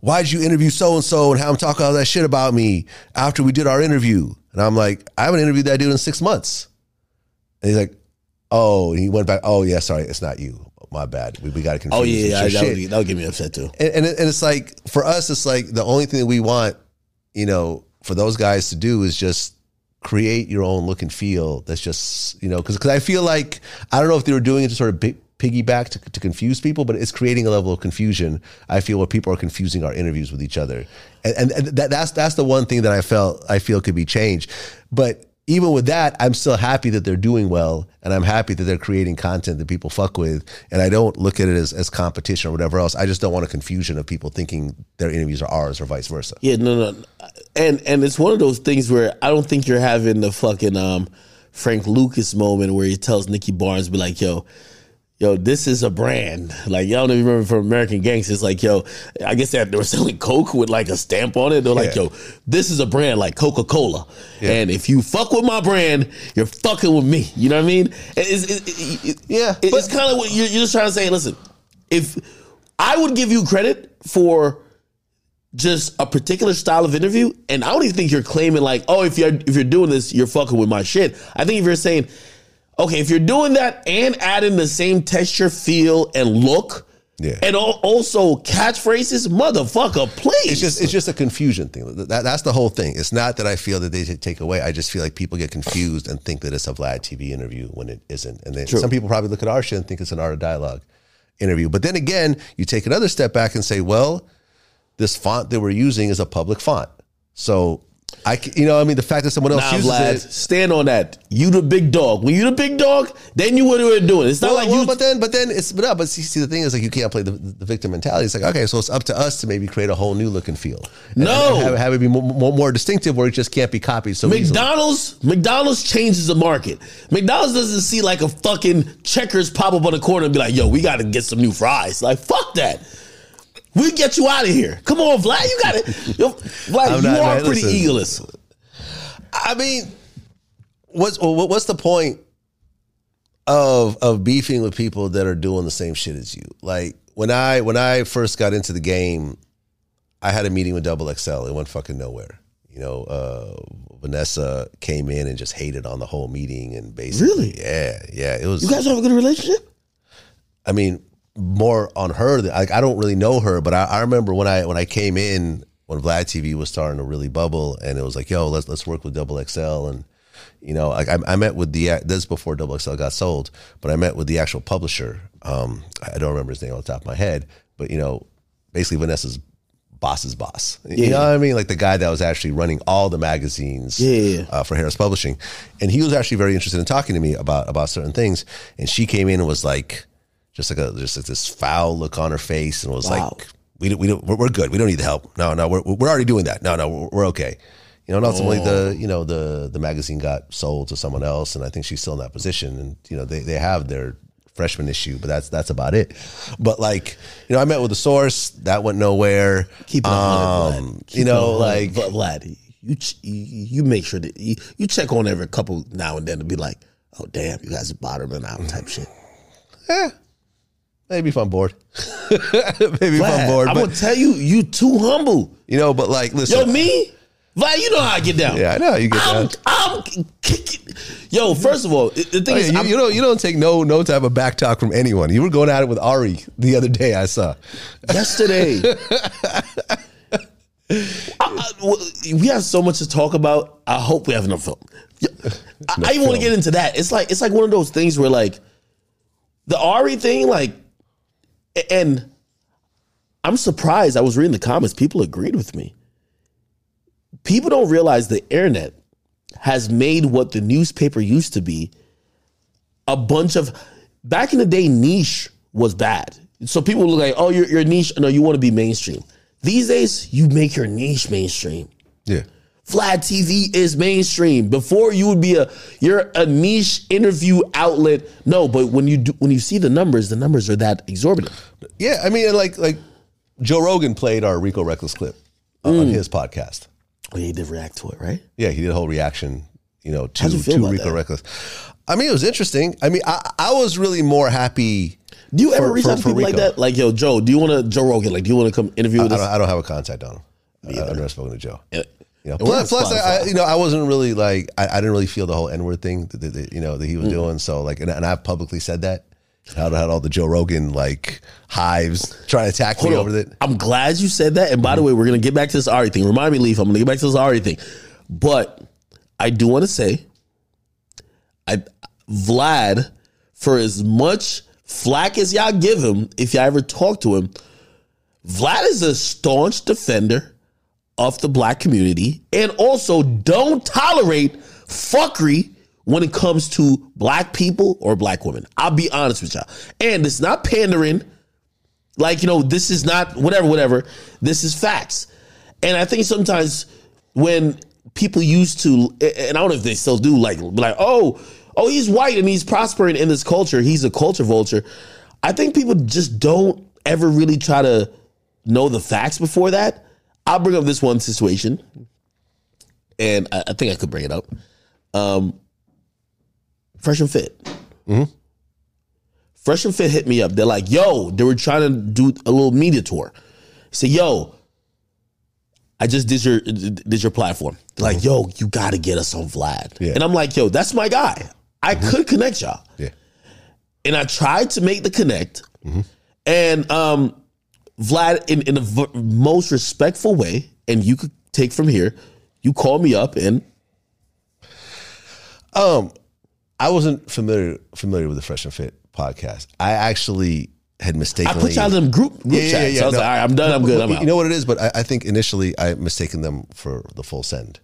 why'd you interview so and so and have him talk all that shit about me after we did our interview? And I'm like I haven't interviewed that dude in six months. And he's like oh and he went back oh yeah sorry it's not you. My bad. We, we got to confuse oh yeah, yeah, that would, that would get me upset too. and, and, it- and it's like for us it's like the only thing that we want you know for those guys to do is just create your own look and feel that's just you know because i feel like i don't know if they were doing it to sort of pi- piggyback to, to confuse people but it's creating a level of confusion i feel where people are confusing our interviews with each other. And, and, and that, that's that's the one thing that i felt i feel could be changed. But even with that, I'm still happy that they're doing well, and I'm happy that they're creating content that people fuck with. And I don't look at it as, as competition or whatever else. I just don't want a confusion of people thinking their interviews are ours or vice versa. Yeah, no, no, and and it's one of those things where I don't think you're having the fucking um Frank Lucas moment where he tells Nicky Barnes, be like, yo. Yo, this is a brand. Like y'all don't even remember from American Gangsters. Like, yo, I guess they, they were selling Coke with like a stamp on it. They're like, Yeah. yo, this is a brand like Coca Cola, and if you fuck with my brand, you're fucking with me. You know what I mean? It's, it, it, Yeah, it's kind of what you're, you're just trying to say. Listen, if I would give you credit for just a particular style of interview. And I don't even think you're claiming like, oh, if you're if you're doing this, you're fucking with my shit. I think if you're saying, okay, if you're doing that and adding the same texture, feel, and look, Yeah. and al- also catchphrases, motherfucker, please. It's just it's just a confusion thing. That, that's the whole thing. It's not that I feel that they take away. I just feel like people get confused and think that it's a Vlad TV interview when it isn't. And then some people probably look at our shit and think it's an art of dialogue interview. But then again, you take another step back and say, well, this font that we're using is a public font. So I, you know, I mean, the fact that someone else Nah, uses Vlad, it. stand on that. You the big dog. When you the big dog, then you what we're doing. It's not Well, like well, you. but then, but then it's but no, but see, see, the thing is like you can't play the, the victim mentality. It's like okay, so it's up to us to maybe create a whole new look and feel. And No. have, have it be more, more, more distinctive, where it just can't be copied so easily. McDonald's, McDonald's changes the market. McDonald's doesn't see like a fucking checkers pop up on the corner and be like, "Yo, we got to get some new fries." Like, fuck that. We get you out of here. Come on, Vlad. You got it. Vlad, I'm you not- are man, pretty listen. egoless. I mean, what's what's the point of of beefing with people that are doing the same shit as you? Like when I when I first got into the game, I had a meeting with Double XL. It went fucking nowhere. You know, uh, Vanessa came in and just hated on the whole meeting and basically, Really? yeah, yeah. It was. You guys have a good relationship. I mean, more on her. Like I don't really know her, but I, I remember when I when I came in when Vlad TV was starting to really bubble, and it was like, yo, let's let's work with Double XL, and you know, like I, I met with the this before Double XL got sold, but I met with the actual publisher. Um, I don't remember his name on the top of my head, but you know, basically Vanessa's boss's boss. You Yeah. know what I mean? Like the guy that was actually running all the magazines Yeah. uh, for Harris Publishing, and he was actually very interested in talking to me about about certain things. And she came in and was like, just like a just like this foul look on her face, and was Wow. like, "We don't, we don't, we're, we're good. We don't need the help. No, no, we're we're already doing that. No, no, we're, we're okay." You know, and ultimately the you know the the magazine got sold to someone else, and I think she's still in that position. And you know they they have their freshman issue, but that's that's about it. But like you know, I met with the source that went nowhere. Keep it on, Vlad. Um, Keep you know, 100. like But Vlad, you ch- you make sure that you, you check on every couple now and then to be like, oh damn, you guys are bottoming out type shit. Maybe if I'm bored, maybe if I'm bored, I'm gonna tell you, you too humble. you know, but like listen, Yo, me, Vlad, you know how I get down. Yeah, I know how you get I'm, down. I'm kicking. Yo, first of all, the thing Oh, is, yeah, you, you don't you don't take no no type of back talk from anyone. You were going at it with Ari the other day. I saw. yesterday. I- we have so much to talk about. I hope we have enough film. I, I even want to get into that. It's like it's like one of those things where like the Ari thing, like, and I'm surprised. I was reading the comments. People agreed with me. People don't realize the internet has made what the newspaper used to be a bunch of back in the day niche was bad so people look like oh you're, you're niche no you want to be mainstream these days you make your niche mainstream Yeah. Vlad TV is mainstream. Before you would be a you're a niche interview outlet. No, but when you do when you see the numbers, the numbers are that exorbitant. Yeah, I mean, like like Joe Rogan played our Rico Recklezz clip uh, Mm. on his podcast. Oh, you did react to it, right? Yeah, he did a whole reaction, you know, to, you to Rico that? Recklezz. I mean, it was interesting. I mean, I, I was really more happy. Do you ever For- reach out to people like that? Like, yo, Joe, do you want to Joe Rogan? Like, do you want to come interview I with don't. I don't have a contact on him. I, I've never spoken to Joe. Yeah. You know, plus, plus I, I, you know, I wasn't really like I, I didn't really feel the whole N word thing that, that, that, you know that he was Mm. doing. So like, and, and I've publicly said that. How had all the Joe Rogan like hives trying to attack Hold me on. over that. I'm glad you said that. And by the way, we're gonna get back to this Ari thing. Remind me, Leaf. I'm gonna get back to this Ari thing. But I do want to say, I Vlad, for as much flack as y'all give him, if y'all ever talk to him, Vlad is a staunch defender of the black community and also don't tolerate fuckery when it comes to black people or black women. I'll be honest with y'all. And it's not pandering. Like, you know, this is not whatever, whatever. This is facts. And I think sometimes when people used to, and I don't know if they still do, like, like, oh, oh, he's white and he's prospering in this culture. He's a culture vulture. I think people just don't ever really try to know the facts before that. I'll bring up this one situation, and I, I think I could bring it up. Um, Fresh and Fit. Fresh and Fit hit me up. They're like, yo, they were trying to do a little media tour. Say, yo, I just did your did your platform. They're like, yo, you got to get us on Vlad. Mm-hmm. Yeah. And I'm like, yo, that's my guy. I could connect y'all. Yeah. And I tried to make the connect, Mm-hmm. and um, Vlad, in, in the v- most respectful way, and you could take from here. You call me up and Um, I wasn't familiar familiar with the Fresh and Fit podcast. I actually had mistakenly. I put y'all in them group group chats. So I was no. like, all right, I'm done. I'm good. I'm You know what it is, but I, I think initially I mistaken them for the Full Send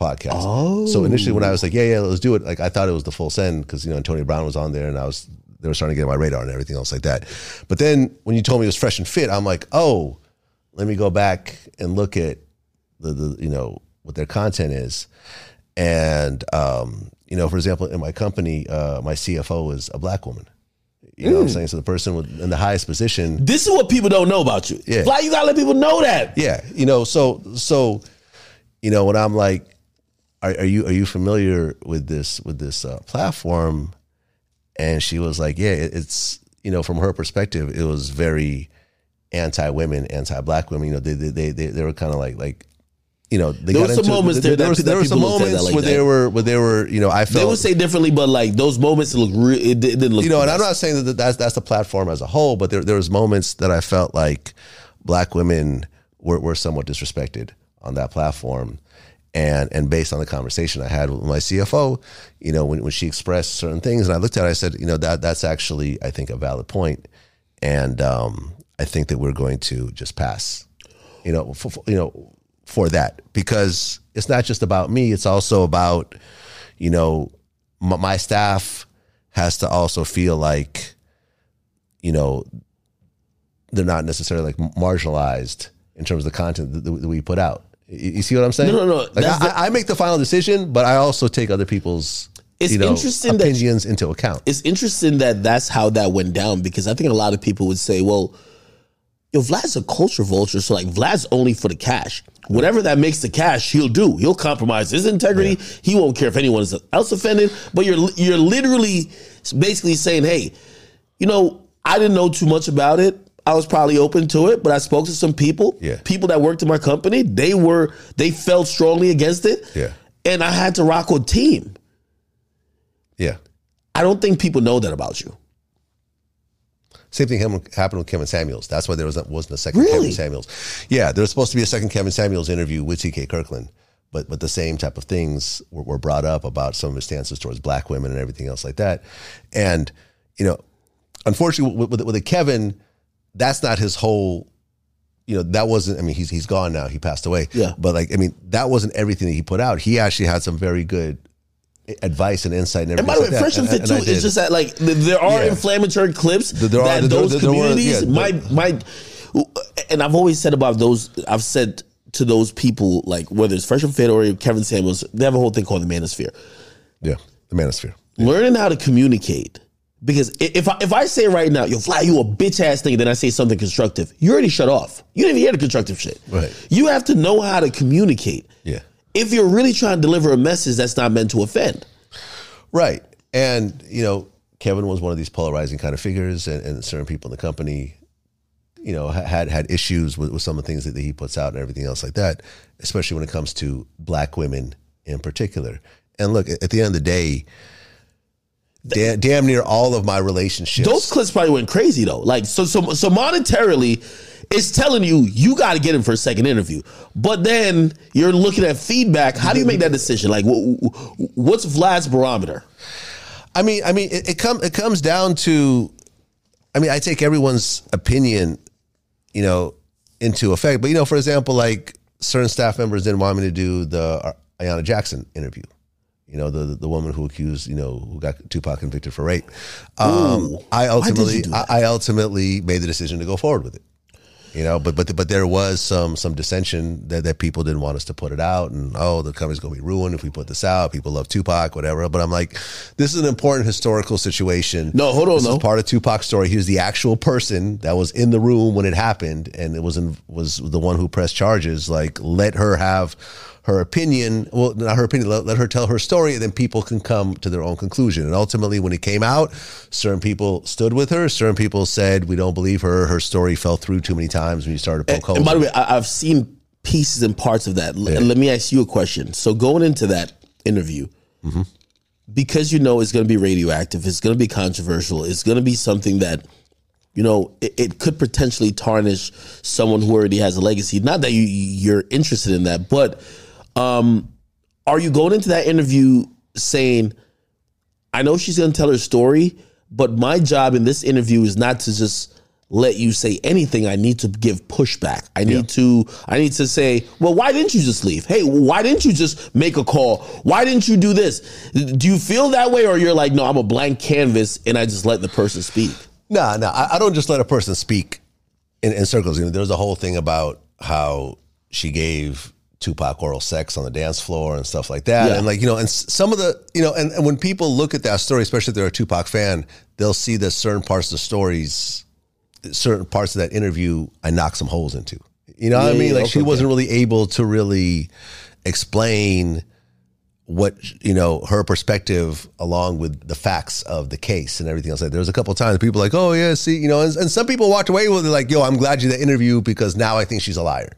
podcast. Oh. So initially when I was like, yeah, yeah, let's do it, like I thought it was the Full Send because you know Tony Brown was on there and I was they were starting to get on my radar and everything else like that. But then when you told me it was Fresh and Fit, I'm like, oh, let me go back and look at the, the you know what their content is, and um, you know, for example, in my company, uh, my CFO is a black woman. You know what I'm saying? So the person with, in the highest position This is what people don't know about you. Yeah. Vlad, you gotta let people know that. Yeah, you know, so so, you know, when I'm like, are, are you are you familiar with this with this uh, platform? And she was like, yeah, it's you know, from her perspective, it was very anti women, anti black women. You know, they they they they, were kind of like like. You know, they There were some moments there that- was, that there were some people looked at that moments like where that. they were where they were. You know, I felt They would say differently, but like those moments look re- it, it didn't look. you know, and I'm not saying that that's that's the platform as a whole, but there there was moments that I felt like black women were, were somewhat disrespected on that platform. And and based on the conversation I had with my CFO, you know, when, when she expressed certain things and I looked at it, I said, you know, that that's actually I think a valid. And um, I think that we're going to just pass, you know, for, for- you know, for that because it's not just about me. It's also about, you know, my, my staff has to also feel like, you know, they're not necessarily like marginalized in terms of the content that, that we put out. You, you see what I'm saying? No, no, no. Like I, the- I make the final decision, but I also take other people's It's you know, interesting that- opinions into account. it's interesting that that's how that went down because I think a lot of people would say, well, yo, Vlad's a culture vulture, so like Vlad's only for the cash. Whatever that makes the cash, he'll do. He'll compromise his integrity. He won't care if anyone else offended. But you're you're literally basically saying, hey, you know, I didn't know too much about it. I was probably open to it, but I spoke to some people, Yeah. people that worked in my company. They were they felt strongly against it, Yeah. and I had to rock with team. yeah. I don't think people know that about you. Same thing happened with Kevin Samuels. That's why there was, wasn't a second Really? Kevin Samuels. Yeah, there was supposed to be a second Kevin Samuels interview with TK Kirkland, but but the same type of things were, were brought up about some of his stances towards black women and everything else like that. And you know, unfortunately, with, with, with a Kevin, that's not his whole. You know, that wasn't. I mean, he's he's gone now. He passed away. Yeah. But like, I mean, that wasn't everything that he put out. He actually had some very good advice and insight and And everything. by the way, like Fresh and Fit and too. I It's just that like there are Yeah. inflammatory clips There are- that there- those there- there were- communities yeah, might might. And I've always said about those. I've said to those people like whether it's Fresh and Fit or Kevin Samuels, they have a whole thing called the Manosphere. yeah, the manosphere. Learning how to communicate. Because if I, if I say right now, yo, fly, you a bitch ass thing, then I say something constructive, you already shut off. You didn't even hear the constructive shit. Right. You have to know how to communicate. Yeah. If you're really trying to deliver a message that's not meant to offend. Right. And, you know, Kevin was one of these polarizing kind of figures, and, and certain people in the company, you know, had had issues with, with some of the things that he puts out and everything else like that, especially when it comes to black women in particular. And look, at the end of the day, da- damn near all of my relationships. Those clips probably went crazy though. Like so, so, so monetarily, it's telling you you got to get him for a second interview. But then you're looking at feedback. How do you make that decision? Like, wh- wh- what's Vlad's barometer? I mean, I mean, it, it come it comes down to, I mean, I take everyone's opinion, you know, into effect. But you know, for example, like certain staff members didn't want me to do the uh, Ayanna Jackson interview. You know, the the woman who accused, you know, who got Tupac convicted for rape. Um, Ooh. I Why did you ultimately, I. I ultimately made the decision to go forward with it. You know, but but but there was some some dissension that, that people didn't want us to put it out, and oh, the company's going to be ruined if we put this out. People love Tupac, whatever. But I'm like, this is an important historical situation. No, hold on, This is part of Tupac's story. He was the actual person that was in the room when it happened, and it was in, was the one who pressed charges. Like, let her have her opinion. Well, not her opinion. Let, let her tell her story, and then people can come to their own conclusion. And ultimately, when it came out, certain people stood with her. Certain people said, "We don't believe her. Her story fell through too many times when you started to poke holes." And by the way. I, I've seen pieces and parts of that. L- Let me ask you a question. So going into that interview, because you know it's going to be radioactive, it's going to be controversial, it's going to be something that you know it, it could potentially tarnish someone who already has a legacy. Not that you you're interested in that, but um, are you going into that interview saying, "I know she's going to tell her story, but my job in this interview is not to just." Let you say anything i need to give pushback i need to i need to say well why didn't you just leave hey why didn't you just make a call why didn't you do this do you feel that way or you're like no i'm a blank canvas and i just let the person speak No, no, I, I don't just let a person speak in, in circles. You know, there's a whole thing about how she gave Tupac oral sex on the dance floor and stuff like that. Yeah. And like, you know, and some of the, you know, and, and when people look at that story, especially if they're a Tupac fan, they'll see that certain parts of the stories, certain parts of that interview, I knocked some holes into. You know what I mean? yeah, Like she wasn't really able to really explain what you know her perspective along with the facts of the case and everything else. Like there was a couple of times people were like, oh yeah, see, you know, and, and some people walked away with it like, yo, I'm glad you did the interview because now I think she's a liar.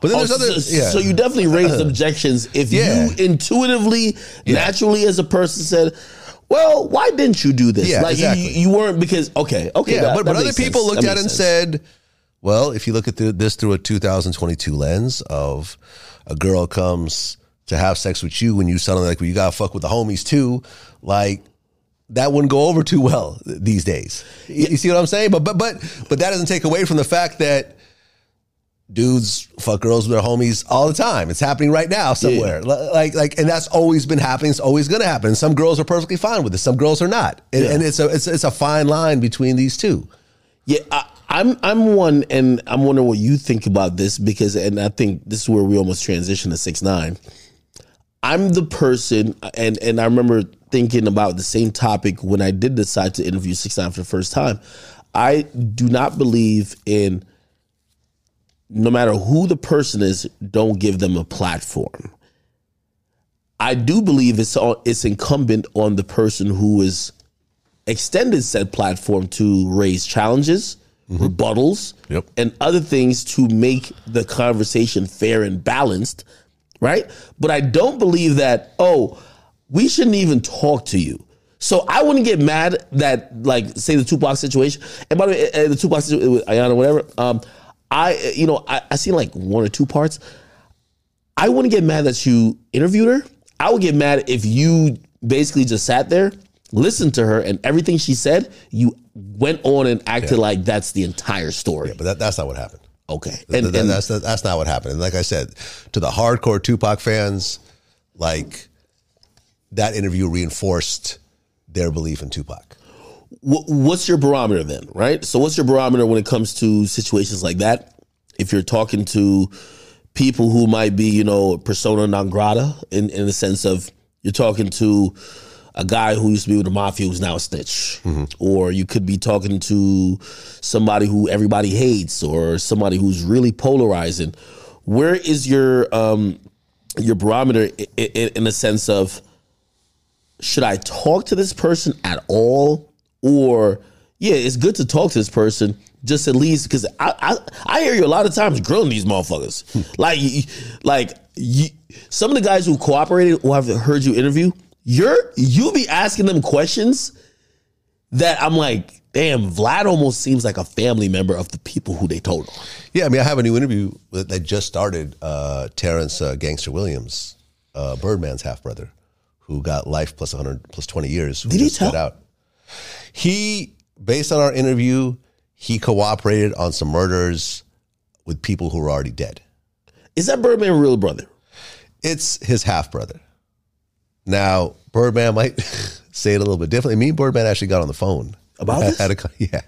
But then Oh, there's other, so, yeah. so you definitely raised uh-huh. objections if Yeah. you intuitively naturally as a person said well why didn't you do this Yeah, like you- exactly. you, you weren't because okay okay yeah, that- but, that but other people sense. looked at it and said, well, if you look at the, this through a 2022 lens of a girl comes to have sex with you and you suddenly like, well, you gotta fuck with the homies too, like that wouldn't go over too well these days. You, you see what I'm saying? But but but but that doesn't take away from the fact that dudes fuck girls with their homies all the time. It's happening right now somewhere. Li- Like like and that's always been happening. It's always going to happen. Some girls are perfectly fine with it. Some girls are not. And, and it's a it's, it's a fine line between these two. Yeah, I, I'm I'm one, and I'm wondering what you think about this because, and I think this is where we almost transition to six nine. I'm the person, and and I remember thinking about the same topic when I did decide to interview six nine for the first time. I do not believe in no matter who the person is, don't give them a platform. I do believe it's on, it's incumbent on the person who is extended said platform to raise challenges, rebuttals, Yep. and other things to make the conversation fair and balanced, right? But I don't believe that, oh, we shouldn't even talk to you. So I wouldn't get mad that, like, say the Tupac situation. And by the way, uh, the Tupac situation with Ayanna, whatever. Um, I, you know, I, I seen like one or two parts. I wouldn't get mad that you interviewed her. I would get mad if you basically just sat there, listened to her, and everything she said, you went on and acted like that's the entire story. But that, that's not what happened. okay. Th- And, and that's that's not what happened. And like I said, to the hardcore Tupac fans, like that interview reinforced their belief in Tupac. Wh- what's your barometer then, right? So what's your barometer when it comes to situations like that? If you're talking to people who might be, you know, persona non grata in, in the sense of you're talking to a guy who used to be with the mafia who's now a snitch. Or you could be talking to somebody who everybody hates or somebody who's really polarizing. Where is your um your barometer in, in, in the sense of should I talk to this person at all? Or yeah, it's good to talk to this person just at least because I, I I hear you a lot of times grilling these motherfuckers. like like you, some of the guys who cooperated who I've heard you interview, you're you be asking them questions that I'm like, damn, Vlad almost seems like a family member of the people who they told on. Yeah, I mean, I have a new interview that that just started. Uh, Terrence uh, Gangster Williams, uh, Birdman's half brother, who got life plus 100 plus 20 years. Did he tell? out? He, based on our interview, he cooperated on some murders with people who were already dead. Is that Birdman real brother? It's his half brother. Now, Birdman might say it a little bit differently. Me and Birdman actually got on the phone About this? had a yeah.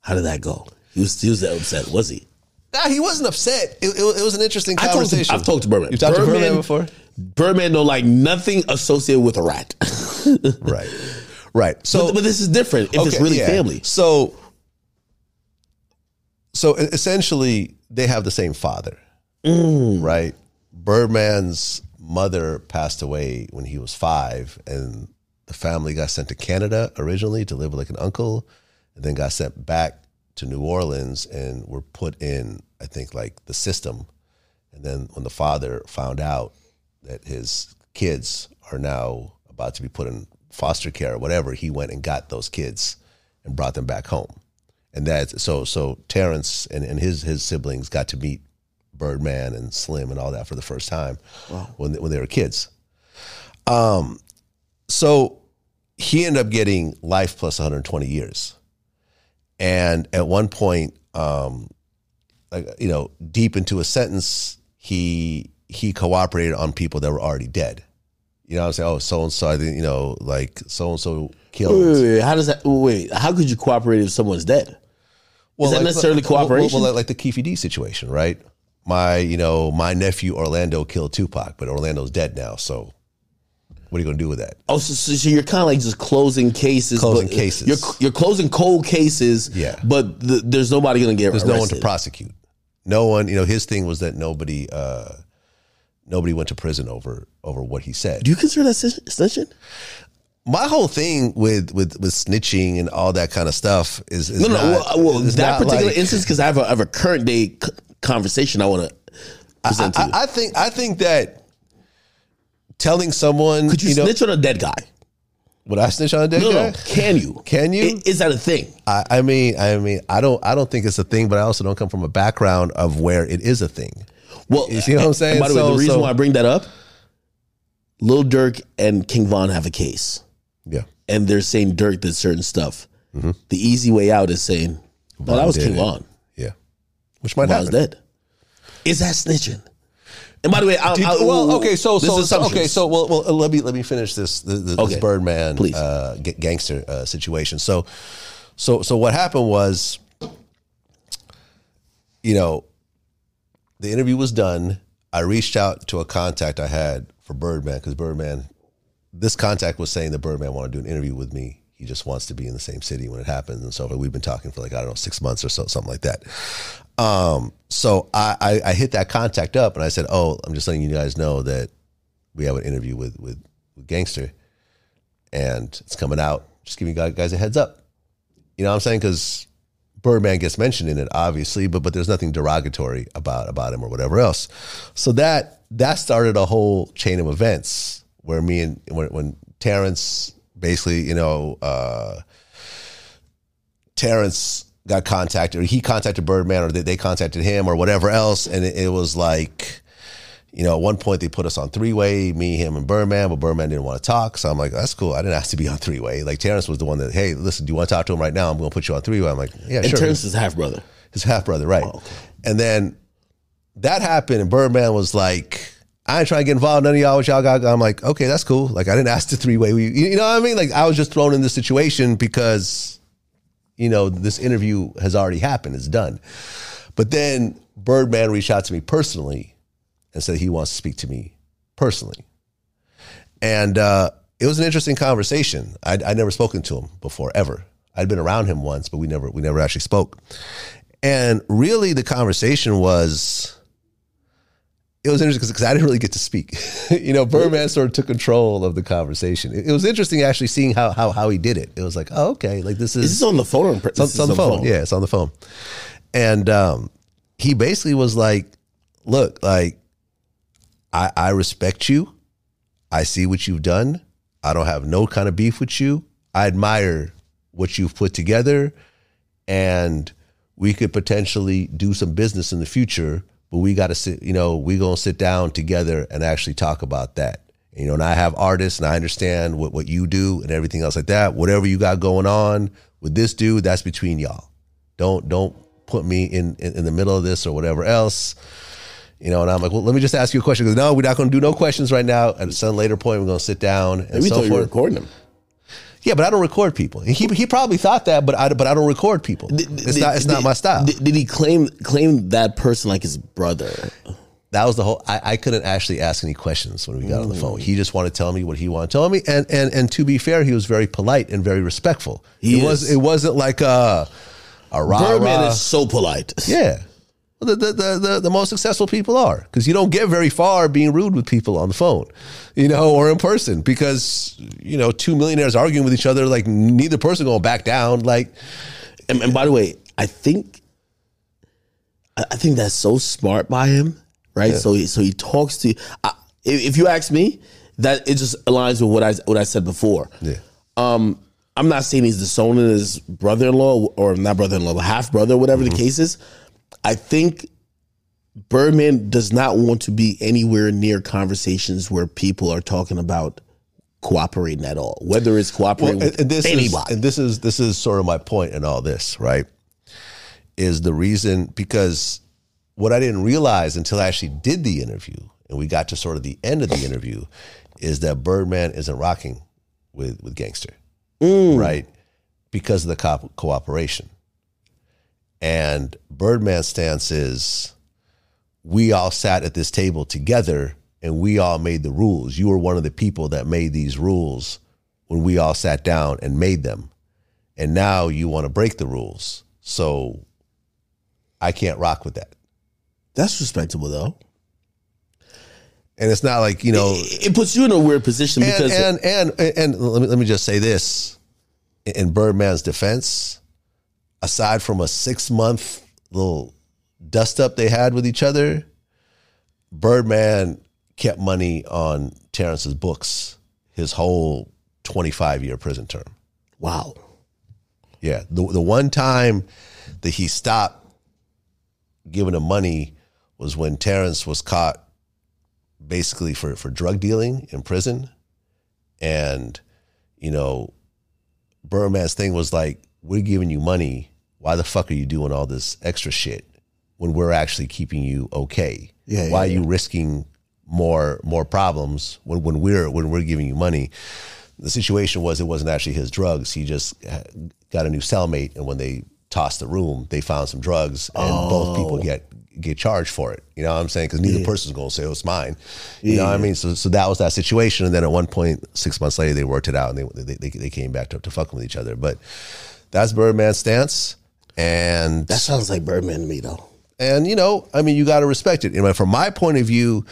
How did that go? He was he was that upset, was he? Nah, he wasn't upset. It, it, it was an interesting I talked to- conversation. I've talked to Birdman. You talked to Birdman- Birdman before? Birdman don't like nothing associated with a rat. Right. Right. So but, but this is different if it's really yeah. family. So, so essentially, they have the same father, Mm. right? Birdman's mother passed away when he was five, and the family got sent to Canada originally to live with like an uncle, and then got sent back to New Orleans and were put in, I think, like the system. And then when the father found out that his kids are now about to be put in foster care or whatever, he went and got those kids and brought them back home. And that's so so Terrence and, and his his siblings got to meet Birdman and Slim and all that for the first time when they, when they were kids. Um, so he ended up getting life plus 120 years, and at one point, um, like you know, deep into a sentence, he he cooperated on people that were already dead. You know, I'm saying, oh, so and so, you know, like so and so killed. Wait, wait, wait, how does that? Wait, how could you cooperate if someone's dead? Well, Is that necessarily well, well, cooperation? Well, like the Keefe D situation, right? My, you know, my nephew Orlando killed Tupac, but Orlando's dead now. So, what are you going to do with that? Oh, so, so, you're kind of like just closing cases. Closing cases. You're you're closing cold cases. Yeah. But th- there's nobody going to get There's arrested. no one to prosecute. No one, you know, his thing was that nobody, uh, nobody went to prison over over what he said. Do you consider that snitch- snitching? my whole thing with with with snitching and all that kind of stuff is, is No, no. not, well, uh, well is that particular like- instance, because I have a, I have a current day conversation I want to present to you. I, I think I think that telling someone Could you, know snitch on a dead guy? would I snitch on a dead No, guy? no. Can you? Can you? I- Is that a thing? I, I mean, I mean, I don't, I don't think it's a thing, but I also don't come from a background of where it is a thing. Well, You see what I'm saying? By the way, So- the reason so- why I bring that up, Lil Durk and King Von have a case, Yeah, and they're saying Durk did certain stuff. The easy way out is saying, "No, that was King it. Von. yeah, which might Von's happen. dead." Is that snitching? And by the way, I, you- I, well, okay, so so, okay, so well, well, let me let me finish this this, this Okay. Birdman uh, ga- gangster uh, situation. So, so so what happened was, you know, the interview was done. I reached out to a contact I had for Birdman because Birdman, this contact was saying that Birdman wanted to do an interview with me. He just wants to be in the same city when it happens, and so we've been talking for like I don't know six months or so, something like that. Um, so I, I, I hit that contact up and I said, "Oh, I'm just letting you guys know that we have an interview with with, with Gangster, and it's coming out. Just giving you guys a heads up. You know what I'm saying? Because Birdman gets mentioned in it, obviously, but but there's nothing derogatory about about him or whatever else. So that that started a whole chain of events where me and when, when Terrence basically, you know, uh, Terrence got contacted, or he contacted Birdman, or they, they contacted him, or whatever else, and it, it was like. You know, at one point they put us on three way, me, him, and Birdman, but Birdman didn't want to talk. So I'm like, that's cool. I didn't ask to be on three way. Like Terrence was the one that, hey, listen, do you want to talk to him right now? I'm going to put you on three way. I'm like, yeah, and sure Terrence is half brother. his half brother, right? Oh, and then that happened, and Birdman was like, "I ain't trying to get involved. None of y'all, what y'all got." I'm like, "Okay, that's cool." Like I didn't ask the three way. You you know what I mean? Like I was just thrown in this situation because, you know, this interview has already happened. It's done. But then Birdman reached out to me personally and said he wants to speak to me personally, and uh, it was an interesting conversation. I'd, I'd never spoken to him before ever. I'd been around him once, but we never we never actually spoke. And really, the conversation was it was interesting because I didn't really get to speak. you know, Birdman sort of took control of the conversation. It, it was interesting actually seeing how how how he did it. It was like, oh, okay, like this is Is this on the phone? It's on, it's on the phone. Yeah, it's on the phone. And um, he basically was like, "Look, like, I I respect you. I see what you've done. I don't have no kind of beef with you. I admire what you've put together, and we could potentially do some business in the future. But we got to sit. You know, we gonna sit down together and actually talk about that." You know, and I have artists and I understand what, what you do and everything else like that. Whatever you got going on with this dude, that's between y'all. Don't don't put me in, in, in the middle of this or whatever else. You know, and I'm like, well, let me just ask you a question. Because no, we're not going to do no questions right now. At some later point, we're going to sit down and We so thought you were forth. recording him. Yeah, but I don't record people. And He he probably thought that, but I but I don't record people. it's not it's not my style. Did, did he claim claim that person like his brother? that was the whole. I, I couldn't actually ask any questions when we got on the phone. He just wanted to tell me what he wanted to tell me, and and and to be fair, he was very polite and very respectful. He it was it wasn't like a a rah Birdman rah. is so polite. Yeah. The, the, the, the, most successful people are because you don't get very far being rude with people on the phone, you know, or in person because, you know, two millionaires arguing with each other, like neither person going to back down. Like, And, and by the way, I think I think that's so smart by him right? So he, so he talks to. I, if, you ask me, that it just aligns with what I what I said before. Yeah. Um, I'm not saying he's disowning his brother-in-law or not brother-in-law, half brother, whatever the case is. I think Birdman does not want to be anywhere near conversations where people are talking about cooperating at all, whether it's cooperating Well, with and, and this anybody. is and this is this is sort of my point in all this, right? Is the reason because what I didn't realize until I actually did the interview and we got to sort of the end of the interview is that Birdman isn't rocking with with Gangster, mm. right? Because of the co- cooperation. And Birdman's stance is we all sat at this table together and we all made the rules. You were one of the people that made these rules when we all sat down and made them. And now you want to break the rules. So I can't rock with that. That's respectable though. And it's not like, you know, It, it puts you in a weird position and, because and, and, and, and let, me, let me just say this in Birdman's defense, aside from a six month little dust up they had with each other, Birdman kept money on Terrence's books his whole 25 year prison term. wow. Yeah. The, the one time that he stopped giving him money was when Terrence was caught basically for, for drug dealing in prison. And, you know, Birdman's thing was like, we're giving you money. Why the fuck are you doing all this extra shit when we're actually keeping you okay? Yeah, Why yeah, are you risking more more problems when, when we're when we're giving you money? The situation was it wasn't actually his drugs. He just uh, got a new cellmate, and when they tossed the room, they found some drugs, and both people get get charged for it. You know what I'm saying? Because neither person's going to say oh, it's mine. You know what I mean? So so that was that situation, and then at one point, six months later, they worked it out, and they they, they, they came back to, to fucking with each other. But that's Birdman's stance, and That sounds like Birdman to me though. and you know, I mean, you got to respect it. You know, from my point of view,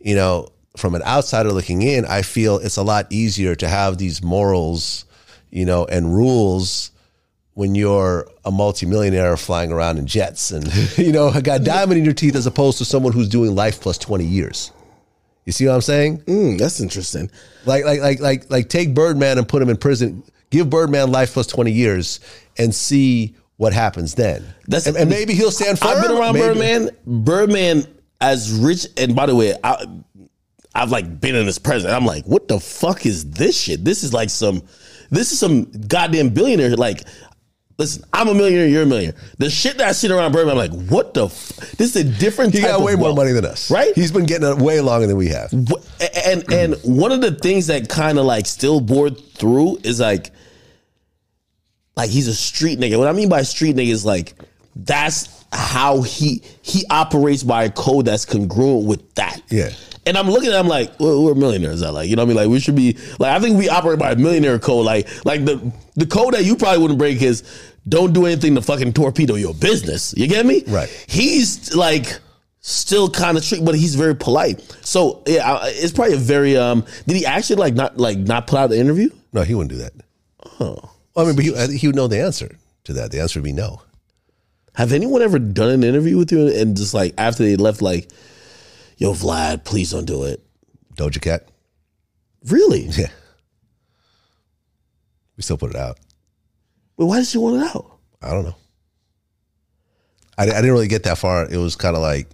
you know, from an outsider looking in, I feel it's a lot easier to have these morals, you know, and rules when you're a multimillionaire flying around in jets and you know, got diamond in your teeth as opposed to someone who's doing life plus 20 years. You see what I'm saying? Mm, that's interesting. Like, like, like, like, like, take Birdman and put him in prison. Give Birdman life plus 20 years and see what happens then. That's- and, and maybe he'll stand firm. I've been around maybe- Birdman. Birdman as rich, and by the way, I, I've like been in his presence. I'm like, what the fuck is this shit? This is like some, this is some goddamn billionaire. Like, listen, I'm a millionaire, you're a millionaire. The shit that I see around Birdman, I'm like, what the? F-? This is a different. He got way more wealth, money than us, right? He's been getting it way longer than we have. Wh- and and one of the things that kind of like still bored through is like like he's a street nigga. What I mean by street nigga is like that's how he he operates by a code that's congruent with that. Yeah. And I'm looking at him like we're, we're millionaires. I like you know what I mean like we should be like I think we operate by a millionaire code like like the the code that you probably wouldn't break is don't do anything to fucking torpedo your business. You get me? Right. He's like still kind of strict, but he's very polite. So yeah, it's probably a very um. Did he actually like not like not put out the interview? No, he wouldn't do that. Oh, I mean, but he, he would know the answer to that. The answer would be no. Have anyone ever done an interview with you and just like after they left, like, yo, Vlad, please don't do it. Doja Cat. Really? Yeah. We still put it out. But why did she want it out? I don't know. I, I didn't really get that far. It was kind of like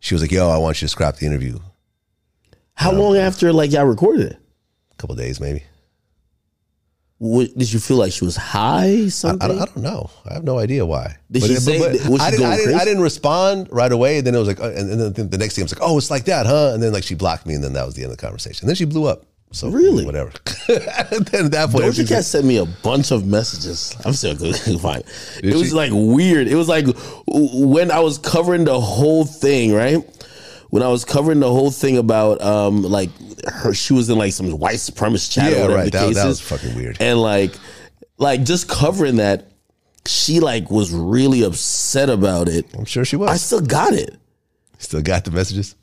she was like, "Yo, I want you to scrap the interview." How long after like y'all recorded it? A couple days, maybe. What, did you feel like she was high? I, Something? I, don't, I don't know. I have no idea why. Did she say- was she I, didn't, going I, didn't, I didn't respond right away. Then it was like, uh, and, and then the next thing I was like, "Oh, it's like that, huh?" And then like she blocked me, and then that was the end of the conversation. Then she blew up. So Really? whatever. then at that point, Doja Cat like- sent me a bunch of messages. I'm still good. Fine. It was she? like weird. It was like when I was covering the whole thing, right? When I was covering the whole thing about um like her, she was in like some white supremacist chat. Yeah, or right. That- that was fucking weird. And like, like just covering that, she like was really upset about it. I'm sure she was. I still got it. Still got the messages.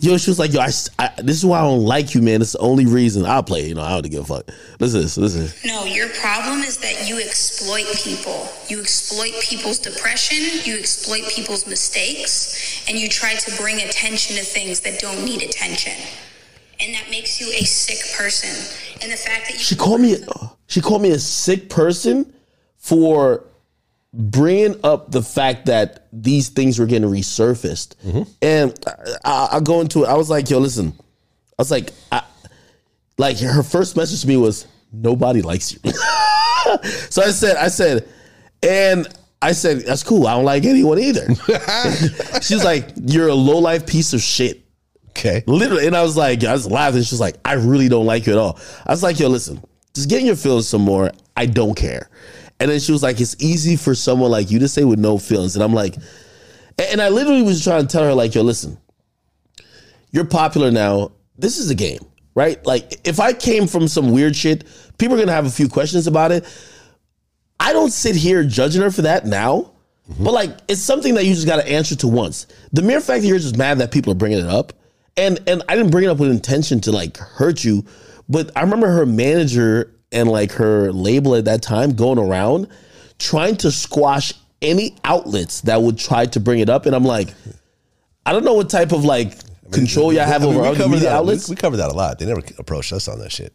Yo, she was like, yo, I, I, this is why I don't like you, man. It's the only reason I'll play. You know, I don't give a fuck. Listen, this, listen. No, your problem is that you exploit people. You exploit people's depression, you exploit people's mistakes, and you try to bring attention to things that don't need attention. And that makes you a sick person. And the fact that you She called me. She called me a sick person for bringing up the fact that these things were getting resurfaced. Mm-hmm. And I, I, I go into it. I was like, yo, listen. I was like, I, like her first message to me was, nobody likes you. so I said, I said, and I said, that's cool. I don't like anyone either. She's like, you're a low life piece of shit. Okay. Literally, and I was like, I was laughing. She's like, I really don't like you at all. I was like, yo, listen, just get in your feelings some more. I don't care. And then she was like, it's easy for someone like you to say with no feelings. And I'm like, and I literally was trying to tell her, like, yo, listen, you're popular now. This is a game, right? Like, if I came from some weird shit, people are gonna have a few questions about it. I don't sit here judging her for that now, mm-hmm. but like it's something that you just got to answer to once. The mere fact that you're just mad that people are bringing it up, and and I didn't bring it up with intention to like hurt you, but I remember her manager and like her label at that time going around trying to squash any outlets that would try to bring it up, and I'm like, I don't know what type of like control y'all have I mean, over other media that, outlets. We, we covered that a lot. They never approached us on that shit.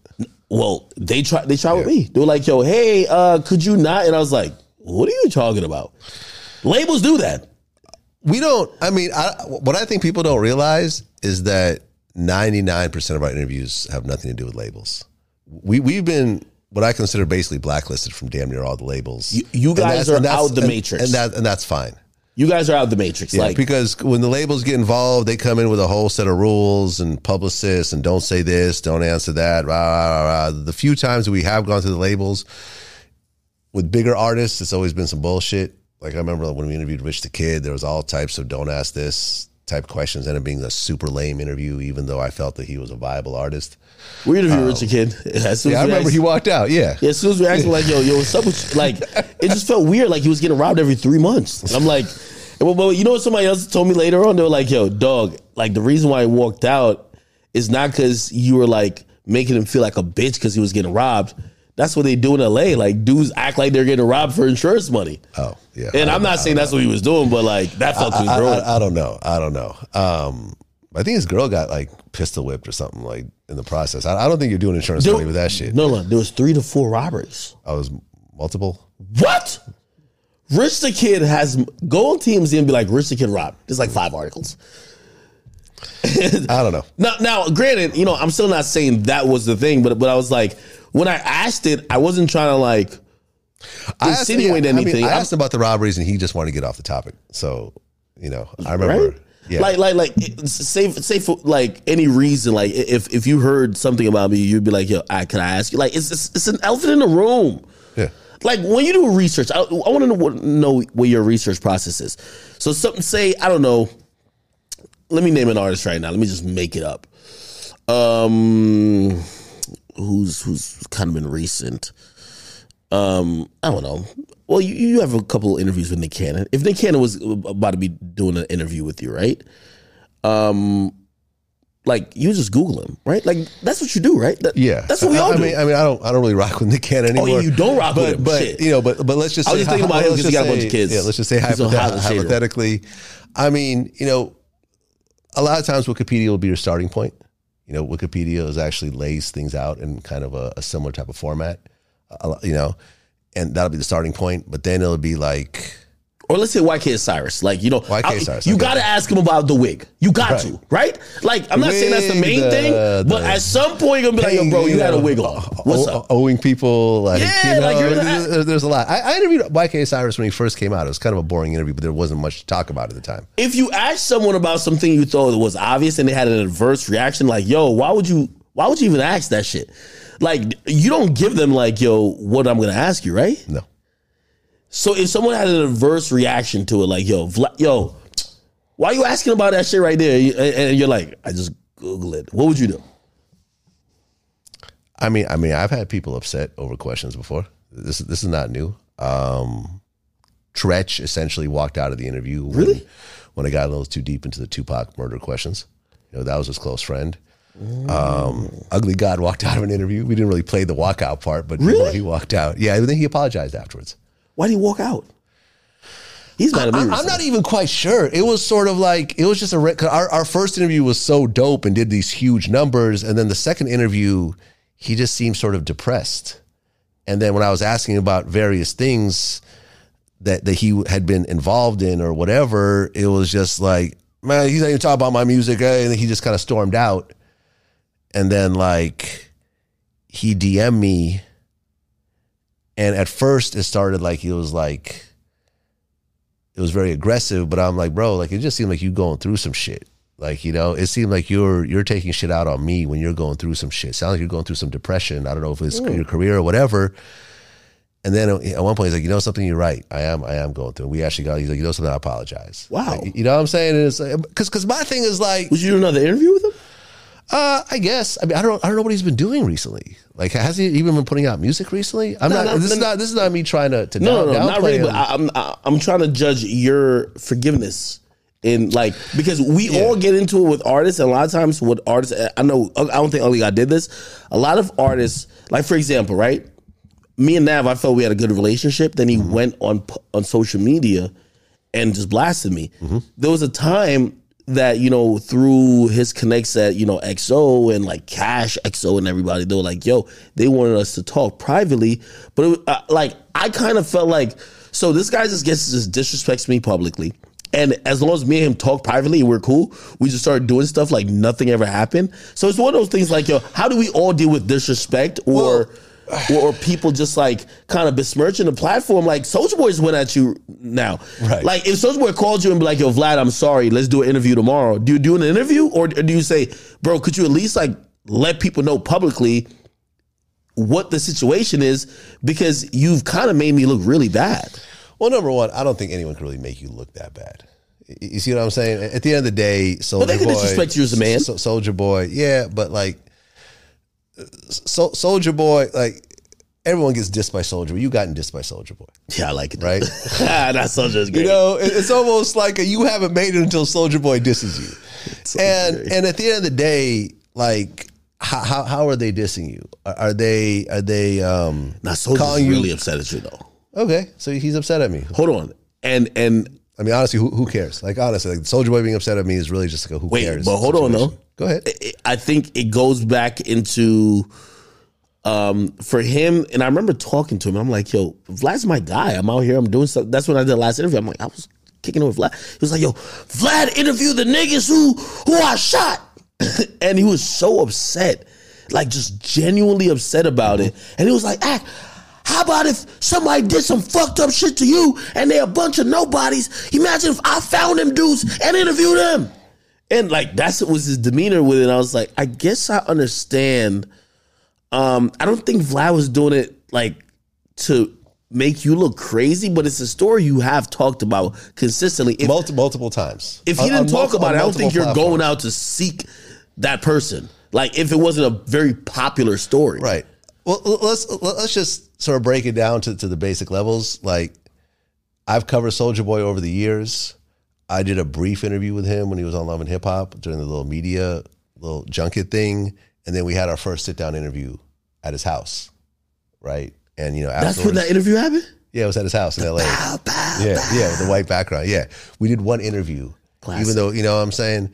Well, they try they try with me. They were like, "Yo, hey, uh, could you not?" And I was like, "What are you talking about?" Labels do that. We don't. I mean, I, what I think people don't realize is that ninety nine percent of our interviews have nothing to do with labels. We we've been what I consider basically blacklisted from damn near all the labels. You- you guys are out the and- matrix. and that and that's fine. You guys are out the matrix. Yeah, like, because when the labels get involved, they come in with a whole set of rules and publicists and don't say this, don't answer that. Rah, rah, rah, rah. The few times we have gone to the labels with bigger artists, it's always been some bullshit. Like I remember when we interviewed Rich the Kid, there was all types of don't ask this type questions, ended up being a super lame interview, even though I felt that he was a viable artist. we interviewed um, Rich the Kid. As soon Yeah, as I remember asked, he walked out. Yeah. yeah, as soon as we asked him, like, "Yo, yo, what's up?" With you? Like, it just felt weird. Like he was getting robbed every three months. And I'm like, well, but you know what? Somebody else told me later on. They were like, "Yo, dog, like the reason why he walked out is not because you were like making him feel like a bitch because he was getting robbed." That's what they do in LA. Like dudes act like they're getting robbed for insurance money. Oh, yeah. And I I'm don't- not saying that's what he was doing, but like that felt I. I, I don't know. I don't know. Um, I think his girl got like pistol whipped or something like in the process. I, I don't think you're doing insurance There- money with that shit. No, no, there was three to four robberies. I was multiple. What? Rich the Kid has go on TMZ and be like, Rich the Kid robbed. There's like five articles. I don't know. Now, now, granted, you know, I'm still not saying that was the thing, but but I was like, when I asked it, I wasn't trying to like I asked, insinuate yeah, I mean, anything. I asked about the robberies and he just wanted to get off the topic. So, you know, I remember. right? Yeah. Like, like, like, say, say for like any reason, like if if you heard something about me, you'd be like, yo, I, can I ask you? Like, it's, it's it's an elephant in the room. yeah. Like when you do research, I, I want to know what, know what your research process is. So something say I don't know. Let me name an artist right now. Let me just make it up. Um, who's who's kind of been recent. Um, I don't know. Well, you, you have a couple of interviews with Nick Cannon. If Nick Cannon was about to be doing an interview with you, right? Um, like you just Google him, right? Like that's what you do, right? That- Yeah. that's what we I, all I do. mean, I mean, I don't, I don't really rock with Nick Cannon Oh, anymore. you don't rock with but, him. But Shit. you know, but but let's just. I was say just thinking about him let's 'cause he got a bunch of kids. Yeah, let's just say hypothet- hypothetically. I mean, you know, a lot of times Wikipedia will be your starting point. You know, Wikipedia is actually lays things out in kind of a, a similar type of format. A you know, and that'll be the starting point. But then it'll be like. Or let's say YK Osiris. Like, you know, YK I- Osiris, you okay. got to ask him about the wig. You got Right. to, right? Like, I'm not saying that's the main the- thing, but at some point you're to be like, yo, bro, you had a wig uh, on. What's owe- up? Owing people, like, Yeah, you know, like there's, there's a lot. I, I interviewed YK Osiris when he first came out. It was kind of a boring interview, but there wasn't much to talk about at the time. If you ask someone about something you thought was obvious and they had an adverse reaction, like, yo, why would you, why would you even ask that shit? Like, you don't give them, like, yo, what I'm to ask you, right? No. So if someone had an adverse reaction to it, like, yo, Vla- yo, why are you asking about that shit right there? And and you're like, I just Google it. What would you do? I mean, I mean, I've had people upset over questions before. This this is not new. Um, Treach essentially walked out of the interview. When, Really? When I got a little too deep into the Tupac murder questions. You know, that was his close friend. Um, Ugly God walked out of an interview. We didn't really play the walkout part, but Really? he walked out. Yeah, and then he apologized afterwards. Why did he walk out? He's mad at me. I'm, I'm not even quite sure. It was sort of like it was just a re- our our first interview was so dope and did these huge numbers, and then the second interview, he just seemed sort of depressed. And then when I was asking about various things that that he had been involved in or whatever, it was just like, man, he's not even talking about my music, eh? and then he just kind of stormed out. And then like he DM'd me, and at first it started like he was like it was very aggressive, but I'm like, bro, like it just seemed like you going through some shit. Like, you know, it seemed like you're you're taking shit out on me when you're going through some shit. Sounds like you're going through some depression. I don't know if it's mm. your career or whatever. And then at one point he's like, you know something, you're right. I am I am going through. We actually got he's like, you know something, I apologize. Wow. Like, you know what I'm saying? And it's like, cause cause my thing is like, Would you do another interview with him? Uh, I guess. I mean, I don't I don't know what he's been doing recently. Like, has he even been putting out music recently? I'm No, not no, this is not this is not me trying to, to No, down, no, no, not really. him. But I, I'm I, I'm trying to judge your forgiveness in like because we all get into it with artists, and a lot of times with artists, I know I don't think Ugly God did this. A lot of artists, like for example, right? Me and Nav, I felt we had a good relationship. Then he Mm-hmm. went on on social media and just blasted me. There was a time that you know through his connects at you know XO and like Cash XO and everybody, they were like, "Yo," they wanted us to talk privately, but uh, like I kind of felt like, so this guy just gets just disrespects me publicly. And as long as me and him talk privately we're cool, we just started doing stuff like nothing ever happened. So it's one of those things like, yo, how do we all deal with disrespect or or, or people just like kind of besmirching the platform? Like Soulja Boys went at you now. Right. Like if Soulja Boy called you and be like, yo, Vlad, I'm sorry, let's do an interview tomorrow. Do you do an interview or do you say, bro, could you at least like let people know publicly what the situation is? Because you've kind of made me look really bad. Well, number one, I don't think anyone can really make you look that bad. You see what I'm saying? At the end of the day, Soulja they can disrespect you as a man. Soulja Boy, yeah, but like, so, Soulja Boy, like everyone gets dissed by Soulja Boy. You gotten dissed by Soulja Boy, Yeah, I like it. right? that Soulja is great. you know, it- it's almost like a, you haven't made it until Soulja Boy disses you. And and at the end of the day, like. How, how, how are they dissing you? Are, are they are they um Now Soulja's calling you really upset at you though. okay? So he's upset at me. Hold on. And and I mean, honestly, who, who cares? Like, honestly, like Soulja Boy being upset at me is really just like a who Wait, cares. but hold on, though. Go ahead. I think it goes back into um for him and I remember talking to him. I'm like, yo, Vlad's my guy. I'm out here, I'm doing stuff. That's when I did the last interview. I'm like, I was kicking it with Vlad. He was like, yo, Vlad interviewed the niggas who who I shot. and he was so upset. Like just genuinely upset about it. And he was like, ah, how about if somebody did some fucked up shit to you and they're a bunch of nobodies? Imagine if I found them dudes and interviewed them. And like that's what was his demeanor with it. And I was like, I guess I understand. Um, I don't think Vlad was doing it like to make you look crazy, but it's a story you have talked about consistently. If, multiple, multiple times. if he didn't on talk multi- about on it, I don't think you're going out to seek that person. Like if it wasn't a very popular story. Right. Well, let's let's just sort of break it down to, to the basic levels. Like, I've covered Soulja Boy over the years. I did a brief interview with him when he was on Love and Hip Hop during the little media little junket thing, and then we had our first sit down interview at his house. Right. And you know, That's when that interview happened? Yeah, it was at his house in L.A. Pow, pow, Yeah, pow. yeah, with the white background. Yeah, we did one interview, Classic. even though you know what I'm saying,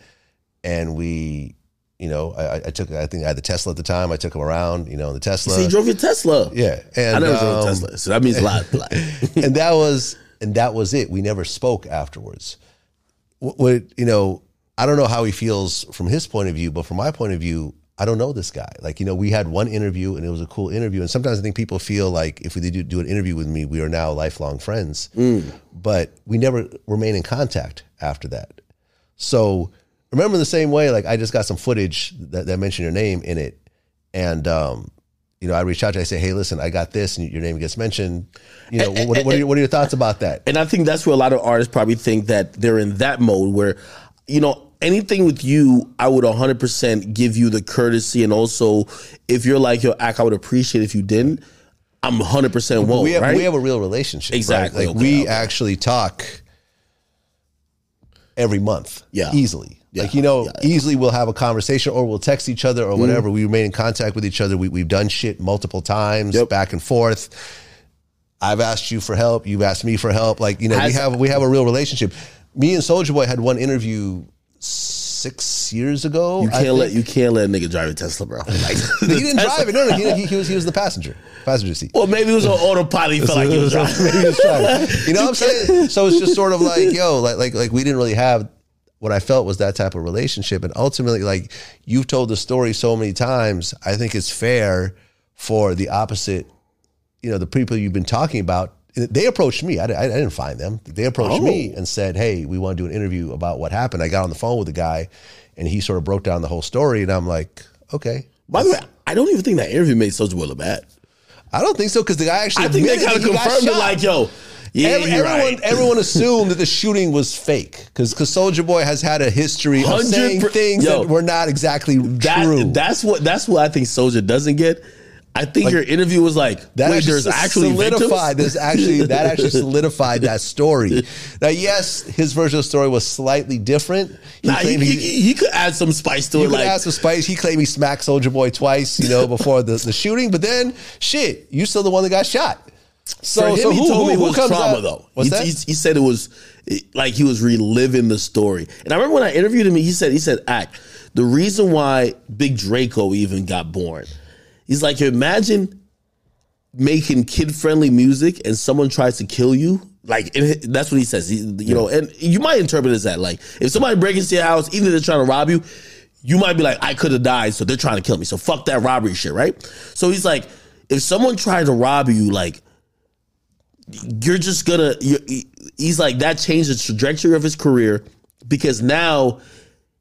and we, you know, I, I- took, I think I had the Tesla at the time. I took him around, you know, in the Tesla. So you drove your Tesla. yeah, and I never drove a um, Tesla. So that means a lot. a lot. and that was, and that was it. We never spoke afterwards. What, what you know, I don't know how he feels from his point of view, but from my point of view, I don't know this guy. Like, you know, we had one interview and it was a cool interview. And sometimes I think people feel like if we do, do an interview with me, we are now lifelong friends. But we never remain in contact after that. So remember in the same way, like I just got some footage that, that mentioned your name in it. And, um, you know, I reach out to you, I say, hey, listen, I got this, and your name gets mentioned. You know, what, what, are, your, what are your thoughts about that? And I think that's where a lot of artists probably think that they're in that mode where, you know, anything with you, I would 100% give you the courtesy. And also, if you're like, yo, Ack, I would appreciate if you didn't. I'm 100% won't, we have right? we have a real relationship. right? Exactly, Like okay, we okay. actually talk every month. Yeah. Easily. Like you know, easily we'll have a conversation or we'll text each other or mm-hmm. whatever. We remain in contact with each other. We, we've done shit multiple times, Yep. back and forth. I've asked you for help. You've asked me for help. Like you know, we have we have a real relationship. Me and Soulja Boy had one interview six years ago. You can't let you can't let a nigga drive a Tesla, bro. Like, He didn't drive it. No, no, he, he, he was he was the passenger, passenger seat. Well, maybe it was on autopilot. He felt like he was driving. Maybe he was driving. You know what I'm saying? So it's just sort of like, yo, like like like we didn't really have what I felt was that type of relationship. And ultimately, like you've told the story so many times, I think it's fair for the opposite, you know, the people you've been talking about. They approached me. I, I didn't find them. They approached me oh. and said, "Hey, we want to do an interview about what happened." I got on the phone with the guy, and he sort of broke down the whole story. And I'm like, "Okay." By the way, I don't even think that interview made Soulja Boy look bad. I don't think so because the guy actually. I think they kind of that confirmed it, like, yo, yeah, Every- everyone, right. everyone assumed that the shooting was fake because Soulja Boy has had a history of 100 saying per- things Yo, that were not exactly that, true. That's what that's what I think Soulja doesn't get. I think your interview was like, that wait, actually there's actually solidified. victims? There's actually that actually solidified that story. Now, yes, his version of the story was slightly different. He Nah, he, he, he could add some spice to it. could Like, ask for spice. He claimed he smacked Soulja Boy twice, you know, before the, the shooting. But then, shit, you still the one that got shot. So, him, so he told who, me it was trauma out- though. What's he, that? he, he said it was like he was reliving the story. And I remember when I interviewed him, he said he said, "Ack the reason why Big Draco even got born." He's like, imagine making kid friendly music and someone tries to kill you. Like and that's what he says. He, you know, and you might interpret it as that. Like if somebody breaks into your house, even they're trying to rob you, you might be like, I could have died, so they're trying to kill me. So fuck that robbery shit, right? So he's like, if someone tried to rob you, like you're just gonna you he's like that changed the trajectory of his career because now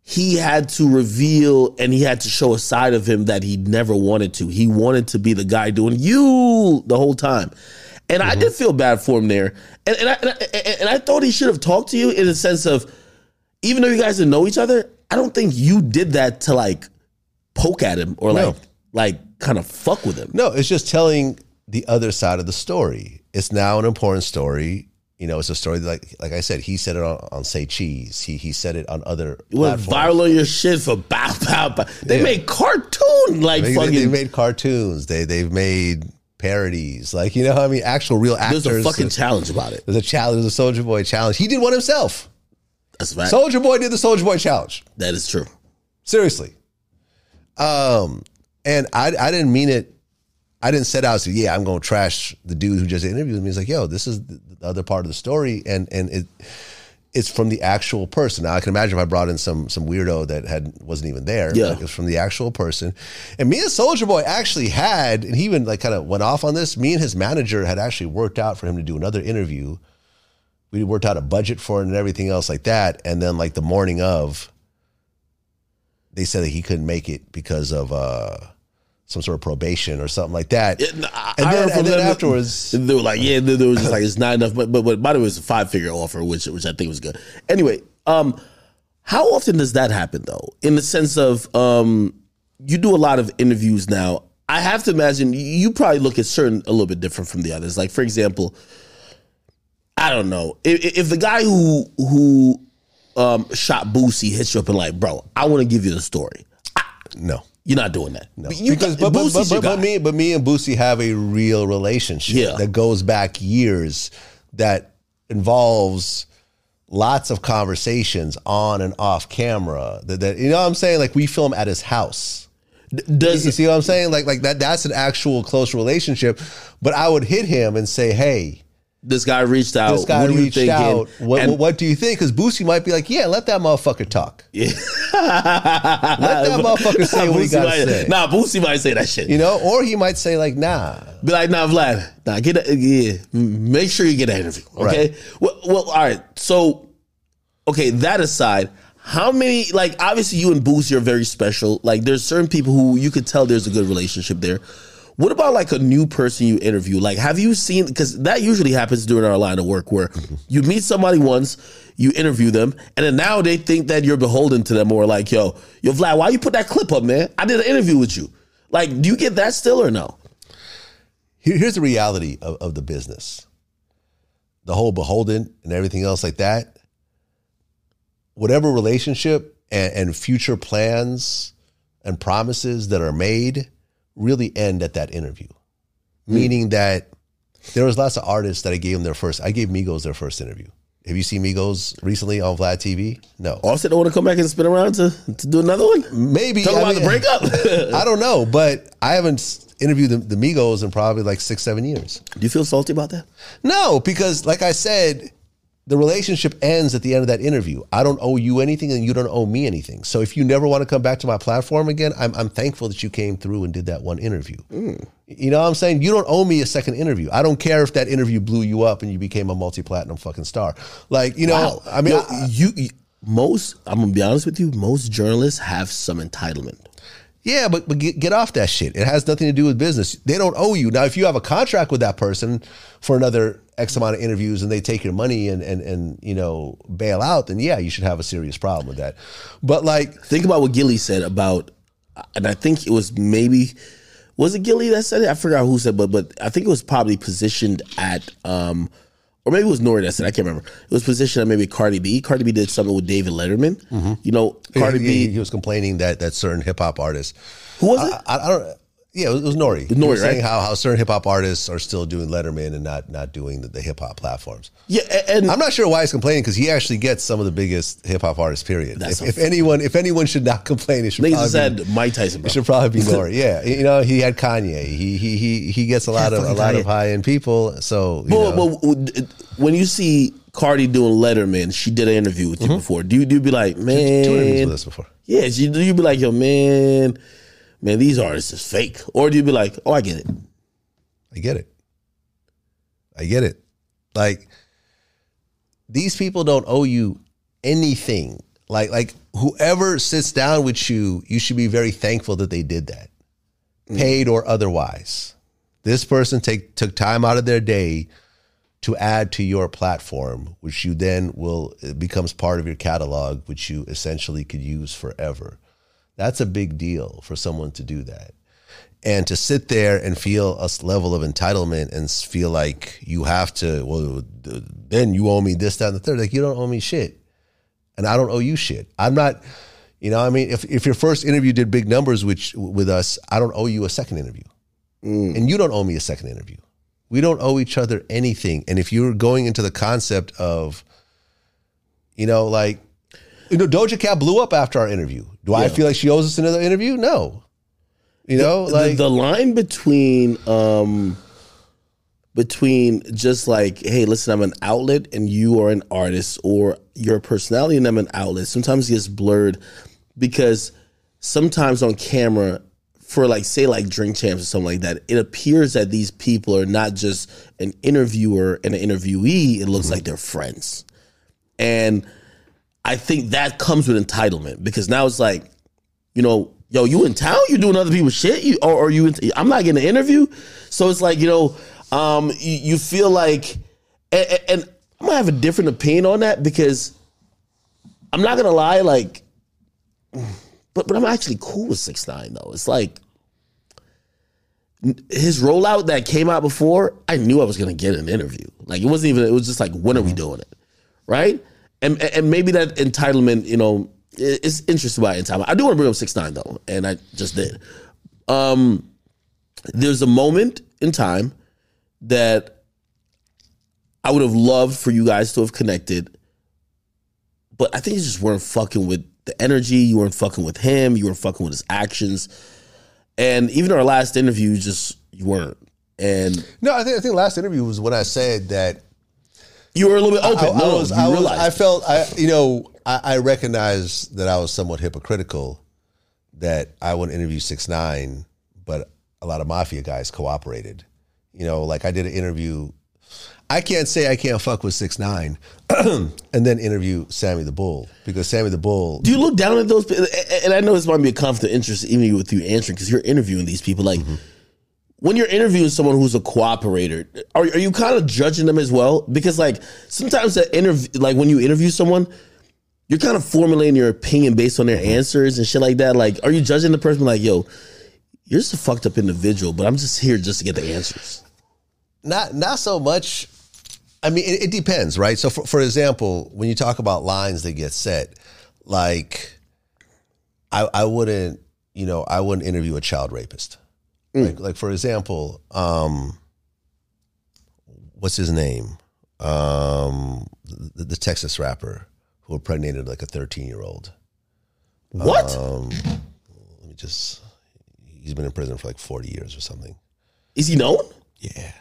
he had to reveal and he had to show a side of him that he never wanted to. He wanted to be the guy doing you the whole time. And i did mm-hmm. feel bad for him there. And, and, I, and, I, and I thought he should have talked to you in a sense of even though you guys didn't know each other i don't think you did that to like poke at him or No. like like kind of fuck with him. No, it's just telling the other side of the story. It's now an important story. You know, it's a story that, like like I said, he said it on, on Say Cheese. He he said it on other It went viral on your shit for bow bow bow. They Yeah. made cartoon like They, fucking. have made cartoons. They they've made parodies. Like you know, how I mean, actual real actors. there's a fucking challenge about it. There's a challenge. There's a Soulja Boy challenge. He did one himself. That's fact. Soulja Boy did the Soulja Boy challenge. that is true. Seriously. Um, and I I didn't mean it. I didn't set out to yeah I'm going to trash the dude who just interviewed me. He's like yo this is the the other part of the story and and it it's from the actual person. Now I can imagine if I brought in some some weirdo that had wasn't even there. Yeah. like, it was from the actual person. And me and Soulja Boy actually had, and he even like kind of went off on this. Me and his manager had actually worked out for him to do another interview. We worked out a budget for it and everything else like that. And then like the morning of, they said that he couldn't make it because of uh, some sort of probation or something like that. It- I- and I then, and then afterwards, They were like, yeah, there was just like it's not enough. But but but by the way, it was a five figure offer, which which I think was good. Anyway, um, how often does that happen though? In the sense of um, you do a lot of interviews now. I have to imagine you probably look at certain a little bit different from the others. Like for example, I don't know if, if the guy who who um, shot Boosie hits you up and like, bro, I want to give you the story. no. You're not doing that. No, But you, because but, but, Boosie's but, but, me but me and Boosie have a real relationship Yeah. that goes back years that involves lots of conversations on and off camera that, that you know what I'm saying? Like we film at his house. Does you see what I'm saying? Like like that that's an actual close relationship. But I would hit him and say hey this guy reached out. this guy what reached out what, And- what, what do you think because Boosie might be like yeah let that motherfucker talk Yeah. let that motherfucker say what he Boosie gotta might, say Nah, Boosie might say that shit. you know or he might say like nah Be like, nah, Vlad, nah, get that, yeah, make sure you get that interview. Okay. Well, well, all right. So, okay, that aside, how many, like, obviously you and Boosie are very special. Like, there's certain people who you could tell there's a good relationship there. What about like a new person you interview? Like, have you seen, because that usually happens during our line of work where mm-hmm. you meet somebody once, you interview them, and then now they think that you're beholden to them or like, yo, yo, Vlad, why you put that clip up, man? I did an interview with you. Like, do you get that still or no? Here's the reality of, of the business the whole beholden and everything else like that whatever relationship and, and future plans and promises that are made really end at that interview. Meaning hmm. that there was lots of artists that I gave them their first. I gave Migos their first interview. Have you seen Migos recently on Vlad TV? No. Offset don't want to come back and spin around to, to do another one? Maybe Talk I about mean, the breakup. I don't know, but I haven't interviewed the, the Migos in probably like six, seven years. do you feel salty about that? No, because like I said, the relationship ends at the end of that interview. I don't owe you anything and you don't owe me anything. So if you never want to come back to my platform again, I'm, I'm thankful that you came through and did that one interview. Mm. You know what I'm saying? You don't owe me a second interview. I don't care if that interview blew you up and you became a multi-platinum fucking star. Like, you know, I mean, Yo, I- you, you most. I'm gonna be honest with you. Most journalists have some entitlement. Yeah, but, but get, get off that shit. It has nothing to do with business. They don't owe you. Now, if you have a contract with that person for another X amount of interviews and they take your money and, and, and you know, bail out, then yeah, you should have a serious problem with that. But like, Think about what Gillie said about, and I think it was maybe, was it Gillie that said it? I forgot who said, but but I think it was probably positioned at, um, or maybe it was Nori that said. I can't remember. It was positioned at maybe Cardi B. Cardi B did something with David Letterman. Mm-hmm. You know, Cardi he, B. he was complaining that, that certain hip hop artists, who was it? I, I don't, yeah, it was, it was Nori. Nori, was saying right? how, how certain hip hop artists are still doing Letterman and not, not doing the, the hip hop platforms. yeah, and I'm not sure why he's complaining because he actually gets some of the biggest hip hop artists. Period. If, if anyone, if anyone should not complain, it should probably had Mike Tyson. Bro. It should probably be Nori. Yeah, you know, he had Kanye. He he he he gets a lot of a lot Kanye. of high end people. So you But, know, but when you see Cardi doing Letterman, she did an interview with you before. Do you do you be like, man? Mm-hmm. two interviews with us before. Yeah, you do you be like, yo, man, man, these artists is fake, or do you be like, oh, I get it. I get it. I get it. Like these people don't owe you anything. Like like whoever sits down with you, you should be very thankful that they did that, mm. paid or otherwise. This person take took time out of their day to add to your platform, which you then will it becomes part of your catalog, which you essentially could use forever. That's a big deal for someone to do that. And to sit there and feel a level of entitlement and feel like you have to, well, then you owe me this, that, and the third. Like, you don't owe me shit. And I don't owe you shit. I'm not, you know, I mean, if, if your first interview did big numbers which, with us, I don't owe you a second interview. Mm. And you don't owe me a second interview. We don't owe each other anything. And if you're going into the concept of, you know, like, you know, Doja Cat blew up after our interview. Do I feel like she owes us another interview? No. You know, The- like the, line between um between just like, hey, listen, I'm an outlet and you are an artist, or you're personality and I'm an outlet, sometimes gets blurred because sometimes on camera, for like say like drink champs or something like that, it appears that these people are not just an interviewer and an interviewee. It looks like they're friends. And I think that comes with entitlement because now it's like, you know, yo, you in town? You doing other people's shit? You or, or you? In, I'm not getting an interview, so it's like you know, um, you, you feel like, and, and I'm gonna have a different opinion on that because I'm not gonna lie, like, but but I'm actually cool with six nine though. It's like his rollout that came out before, I knew I was gonna get an interview. Like it wasn't even. It was just like, when are we doing it, right? And and maybe that entitlement, you know, it's interesting about entitlement. I do want to bring up six nine though, and I just did. Um, there's a moment in time that I would have loved for you guys to have connected, but I think you just weren't fucking with the energy. You weren't fucking with him. You weren't fucking with his actions. And even our last interview, just you weren't. And no, I think I think last interview was when I said that you were a little bit open. I, I no, no, was, I, was. I felt, I, you know, I, I recognize that I was somewhat hypocritical that I wouldn't interview six nine, but a lot of mafia guys cooperated. You know, like I did an interview. I can't say I can't fuck with six nine, and then interview Sammy the Bull because Sammy the Bull. Do you look down at those? And I know this might be a conflict of interest, even with you answering, because you're interviewing these people. Like mm-hmm. When you're interviewing someone who's a cooperator, are, are you kind of judging them as well? Because like sometimes that interview, like when you interview someone, you're kind of formulating your opinion based on their mm-hmm. answers and shit like that. Like, are you judging the person like, yo, you're just a fucked up individual, but I'm just here just to get the answers. not not so much. I mean, it, it depends, right? So, for, for example, when you talk about lines that get set, like I, I wouldn't, you know, I wouldn't interview a child rapist. Like, like for example, um, what's his name? Um, the, the Texas rapper who impregnated like a 13 year old. What? Um, let me just, he's been in prison for like 40 years or something. Is he known? Yeah.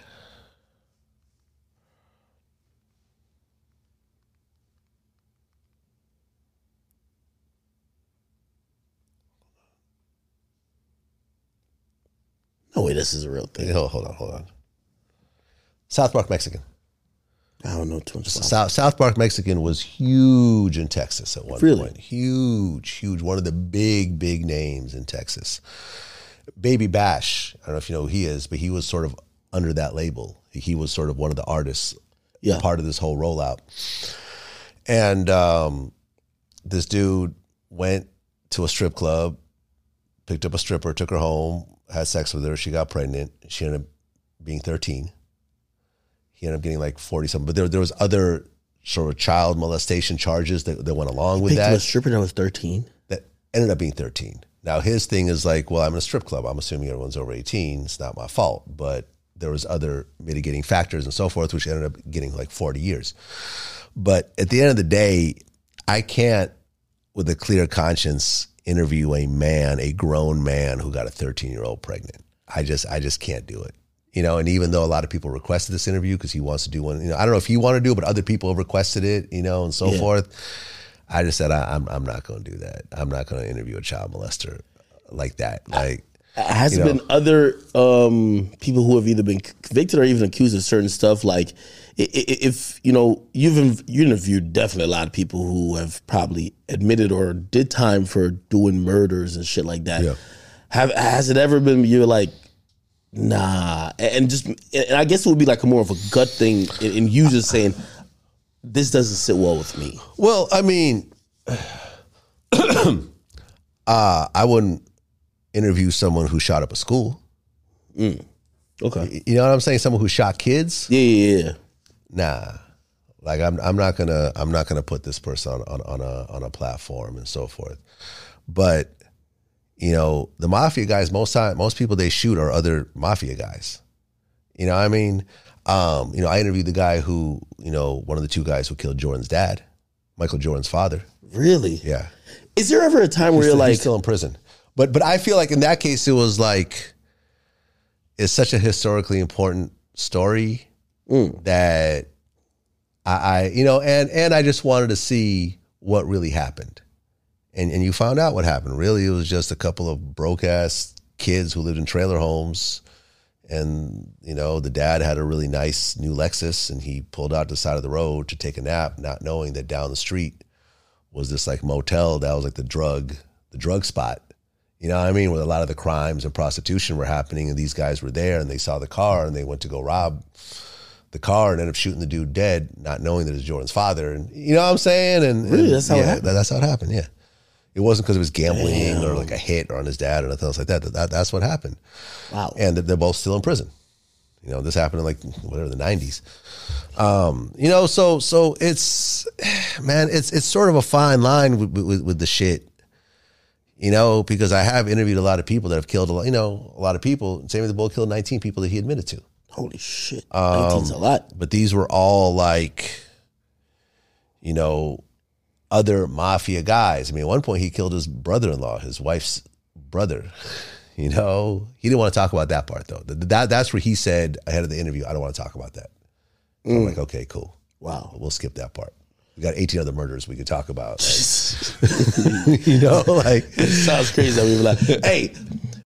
No way, this is a real thing. Hold, hold on, hold on. South Park Mexican. I don't know too much about South, South Park Mexican was huge in Texas at one Really? point. Huge, huge. One of the big, big names in Texas. Baby Bash. I don't know if you know who he is, but he was sort of under that label. He was sort of one of the artists, Yeah. part of this whole rollout. And um, this dude went to a strip club, picked up a stripper, took her home, had sex with her. She got pregnant. She ended up being 13 he ended up getting like 40 something. But there, there was other sort of child molestation charges that, that went along with Picked up a that stripper that was 13. that ended up being 13. Now his thing is like, well, I'm in a strip club. I'm assuming everyone's over 18. It's not my fault. But there was other mitigating factors and so forth, which ended up getting like 40 years. But at the end of the day, I can't, with a clear conscience, interview a man, a grown man who got a 13 year old pregnant. I just, I just can't do it. You know, and even though a lot of people requested this interview because he wants to do one, you know, I don't know if he wanted to do it, but other people have requested it, you know, and so Yeah. forth. I just said I, I'm, I'm not going to do that. I'm not going to interview a child molester like that. Like, Has You know. been other um, people who have either been convicted or even accused of certain stuff? Like, if you know, you've you interviewed definitely a lot of people who have probably admitted or did time for doing murders and shit like that. Yeah. Have has it ever been you're like, nah, and just and I guess it would be like a more of a gut thing, and you just saying, this doesn't sit well with me. well, I mean, uh, I wouldn't interview someone who shot up a school. Okay. You know what I'm saying? Someone who shot kids. Yeah, yeah, yeah. Nah, like I'm I'm not gonna I'm not gonna put this person on, on, on a on a platform and so forth. But you know, the mafia guys, most time most people they shoot are other mafia guys. You know what I mean? Um, you know, I interviewed the guy who, you know, one of the two guys who killed Jordan's dad, Michael Jordan's father. Really? Yeah. Is there ever a time where He's you're still, like, he's still in prison. But but I feel like in that case it was like it's such a historically important story mm. that I, I you know and and I just wanted to see what really happened. And and you found out what happened. Really it was just a couple of broke ass kids who lived in trailer homes and you know the dad had a really nice new Lexus and he pulled out to the side of the road to take a nap not knowing that down the street was this like motel that was like the drug the drug spot you know what i mean where a lot of the crimes and prostitution were happening and these guys were there and they saw the car and they went to go rob the car and ended up shooting the dude dead not knowing that it's jordan's father and you know what i'm saying and Really? and, That's how it happened? that- that's how it happened yeah it wasn't because it was gambling or like a hit or on his dad or nothing else like that. That, that that's what happened wow? and they're both still in prison. You know, this happened in like whatever the nineties. Um, you know, so so it's man, it's it's sort of a fine line with, with, with the shit. You know, because I have interviewed a lot of people that have killed a lot. You know, a lot of people. Sammy the Bull killed nineteen people that he admitted to, Holy shit. Um, 19's a lot. but these were all like, you know, other mafia guys. I mean, at one point he killed his brother-in-law, his wife's brother. You know, he didn't want to talk about that part though. Th- That that's where he said ahead of the interview, "I don't want to talk about that." So I'm like, okay, cool. Wow. We'll skip that part. We got 18 other murders we could talk about. like, you know, like It Sounds crazy. I mean, like, hey,